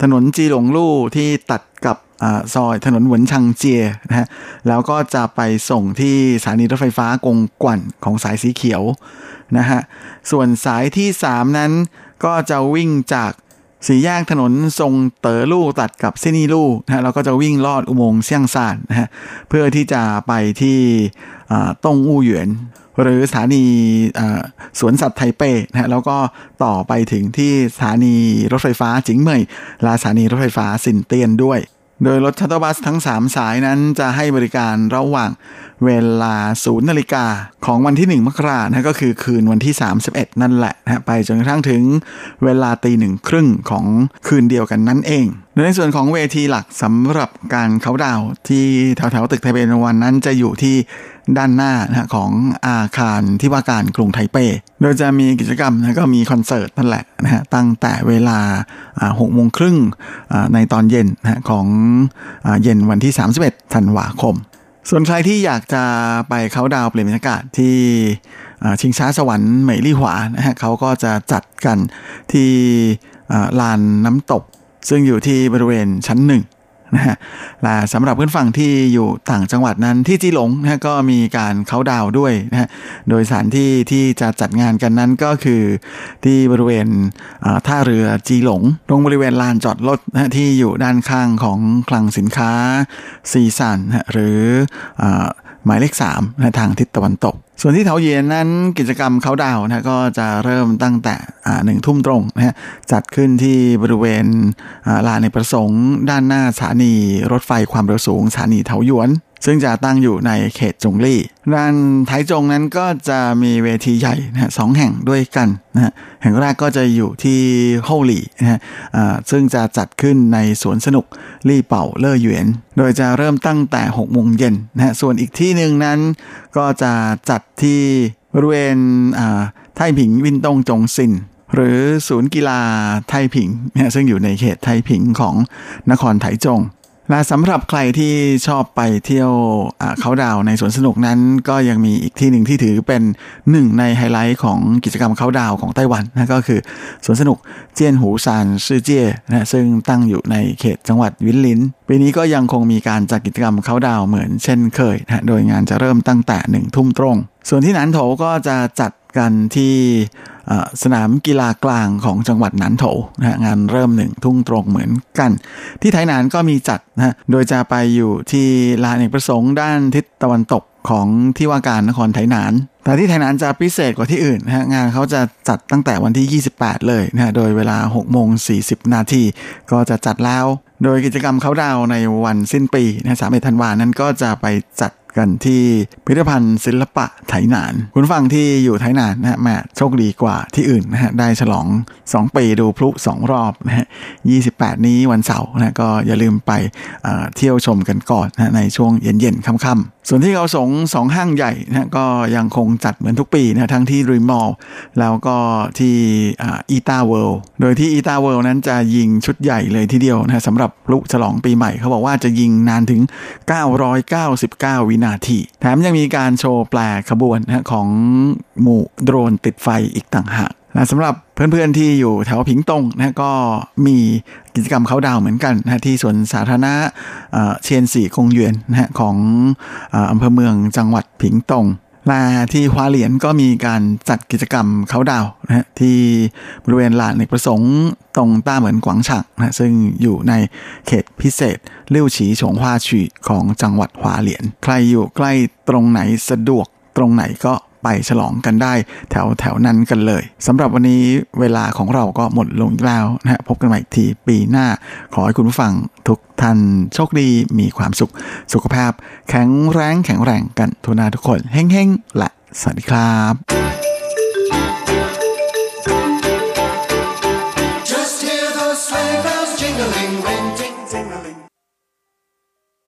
ถนนจีหลงลู่ที่ตัดกับซอยถนนหวนชังเจียนะฮะแล้วก็จะไปส่งที่สถานีรถไฟฟ้ากงกวนของสายสีเขียว นะฮะ ส่วนสายที่ 3 นั้นก็จะวิ่งจากสี่แยกถนนทรงเต๋อลู่ตัดกับเซนีลู่นะฮะเราก็จะวิ่งลอดอุโมงค์เซี่ยงซานนะฮะเพื่อที่จะไปที่ตงอู้หยวน หรือสถานีสวนสัตว์ไทเป้นะฮะแล้วก็ต่อไปถึงที่สถานีรถไฟฟ้าจิงเหมยและสถานีรถไฟฟ้าสินเตียนด้วย โดยรถชัตเตอร์บัสทั้ง 3 สายนั้นจะให้บริการระหว่าง เวลาศูนย์นาฬิกาของวันที่ 1 มกรานะก็คือคืนวันที่ 31 นั่นแหละนะไปจนกระทั่งถึงเวลาตีหนึ่งครึ่งของคืนเดียวกันนั่นเองโดยในส่วนของเวทีหลักสำหรับการเขาดาวที่แถวๆตึกไทเปนวันนั้นจะอยู่ที่ด้านหน้านะของอาคารที่ว่าการกรุงไทเป โดยจะมีกิจกรรมนะก็มีคอนเสิร์ตนั่นแหละนะฮะตั้งแต่เวลาหกโมงครึ่งในตอนเย็นนะของอเย็นวันที่ 31 ธันวาคม ส่วนใครที่อยากจะไปเขาดาวเปลี่ยนบรรยากาศที่ชิงช้าสวรรค์เหมยลี่หวานะฮะเขาก็จะจัดกันที่ลานน้ำตก ซึ่งอยู่ที่บริเวณชั้นหนึ่ง นะฮะสำหรับเพื่อนฝั่งที่อยู่ต่างจังหวัดนั้นที่จีหลงนะก็มีการเขาดาวด้วยนะฮะโดยสถานที่ที่จะจัดงานกันนั้นก็คือที่บริเวณท่าเรือจีหลง ตรงบริเวณลานจอดรถนะที่อยู่ด้านข้างของคลังสินค้าซีซันนะหรือ หมายเลข3นะทางทิศตะวันตก ส่วนที่เถาเย็นนั้นกิจกรรมเขาดาวนะก็จะเริ่มตั้งแต่หนึ่งทุ่มตรงนะฮะจัดขึ้นที่บริเวณลานในประสงค์ ด้านหน้าสถานีรถไฟความเร็วสูงสถานีเถาหยวน ซึ่งจะตั้งอยู่ในเขตจงลี่ด้านไทจงนั้นก็จะมีเวทีใหญ่นะสองแห่งด้วยกันนะฮะแห่งแรกก็จะอยู่ที่โฮลี่นะฮะซึ่งจะจัดขึ้นในสวนสนุกลี่เป่าเล่อหยวน โดยจะเริ่มตั้งแต่6โมงเย็นนะฮะส่วนอีกที่หนึ่งนั้นก็จะจัดที่บริเวณไทผิงวินตงจงซินหรือศูนย์กีฬาไทผิงนะซึ่งอยู่ในเขตไทผิงของนครไถจง และสำหรับใครที่ชอบไปเที่ยวเขาดาวในสวนสนุกนั้นก็ยังมีอีกที่หนึ่งที่ถือเป็นหนึ่งในไฮไลท์ของกิจกรรมเคาท์ดาวน์ของไต้หวันนะก็คือสวนสนุกเจียนหูซานซื่อเจี้ยนะซึ่งตั้งอยู่ในเขตจังหวัดหยุนหลินปีนี้ก็ยังคงมีการจัดกิจกรรมเคาท์ดาวน์เหมือนเช่นเคยนะโดยงานจะเริ่มตั้งแต่หนึ่งทุ่มตรง ส่วนที่หนานโถวก็จะจัดกันที่ สนามกีฬากลางของจังหวัดหนานโถวนะงานเริ่มหนึ่งทุ่มตรงเหมือนกัน ที่ไถหนานก็มีจัดนะโดยจะไปอยู่ที่ลานเอกประสงค์ด้านทิศตะวันตกของที่ว่าการนครไทยนาน แต่ที่ไทยนานจะพิเศษกว่าที่อื่นนะฮะ งานเขาจะจัดตั้งแต่วันที่ 28 เลยนะฮะ โดยเวลา6โมง40 นาที ก็จะจัดแล้ว โดยกิจกรรมเขาดาวในวันสิ้นปีนะสามเอ็ดธันวานั้นก็จะไปจัด กันที่พิพิธภัณฑ์ศิลปะไถหนาน คุณฟังที่อยู่ไถหนานนะฮะแม่โชคดีกว่าที่อื่นนะฮะได้ฉลอง 2 ปีดูพลุ 2 รอบนะฮะ28 นี้วันเสาร์นะก็อย่าลืมไปเที่ยวชมกันก่อนนะในช่วงเย็นๆค่ำๆ ส่วนที่เขาสงสองห้างใหญ่นะก็ยังคงจัดเหมือนทุกปีนะทั้งที่รีมอลแล้วก็ที่อีตาเวิลด์โดยที่อีตาเวิลด์นั้นจะยิงชุดใหญ่เลยทีเดียวนะสำหรับลุฉลองปีใหม่ เขาบอกว่าจะยิงนานถึง 999 วินาที แถมยังมีการโชว์แปลขบวนนะของหมู่โดรนติดไฟอีกต่างหาก นะสำหรับเพื่อนๆที่อยู่แถวผิงตงนะก็มีกิจกรรมเขาดาวเหมือนกันนะที่สวนสาธารณะเชียนสี่คงเยวนนะของอำเภอเมืองจังหวัดผิงตงและที่ฮวาเหลียนก็มีการจัดกิจกรรมเขาดาวนะที่บริเวณลานเอกประสงค์ตรงต้าเหมือนกวางฉางนะซึ่งอยู่ในเขตพิเศษเลี่ยวฉีฉงฮวาฉีของจังหวัดฮวาเหลียน ใครอยู่ใกล้ตรงไหนสะดวกตรงไหนก็ ไปฉลองกันได้แถวแถวนั้นกันเลยสำหรับวันนี้เวลาของเราก็หมดลงแล้วนะฮะพบกันใหม่ทีปีหน้า ขอให้คุณผู้ฟังทุกท่านโชคดีมีความสุข สุขภาพ แข็งแรงแข็งแรงกันทุกนาทุกคนเฮ้งๆและสวัสดีครับ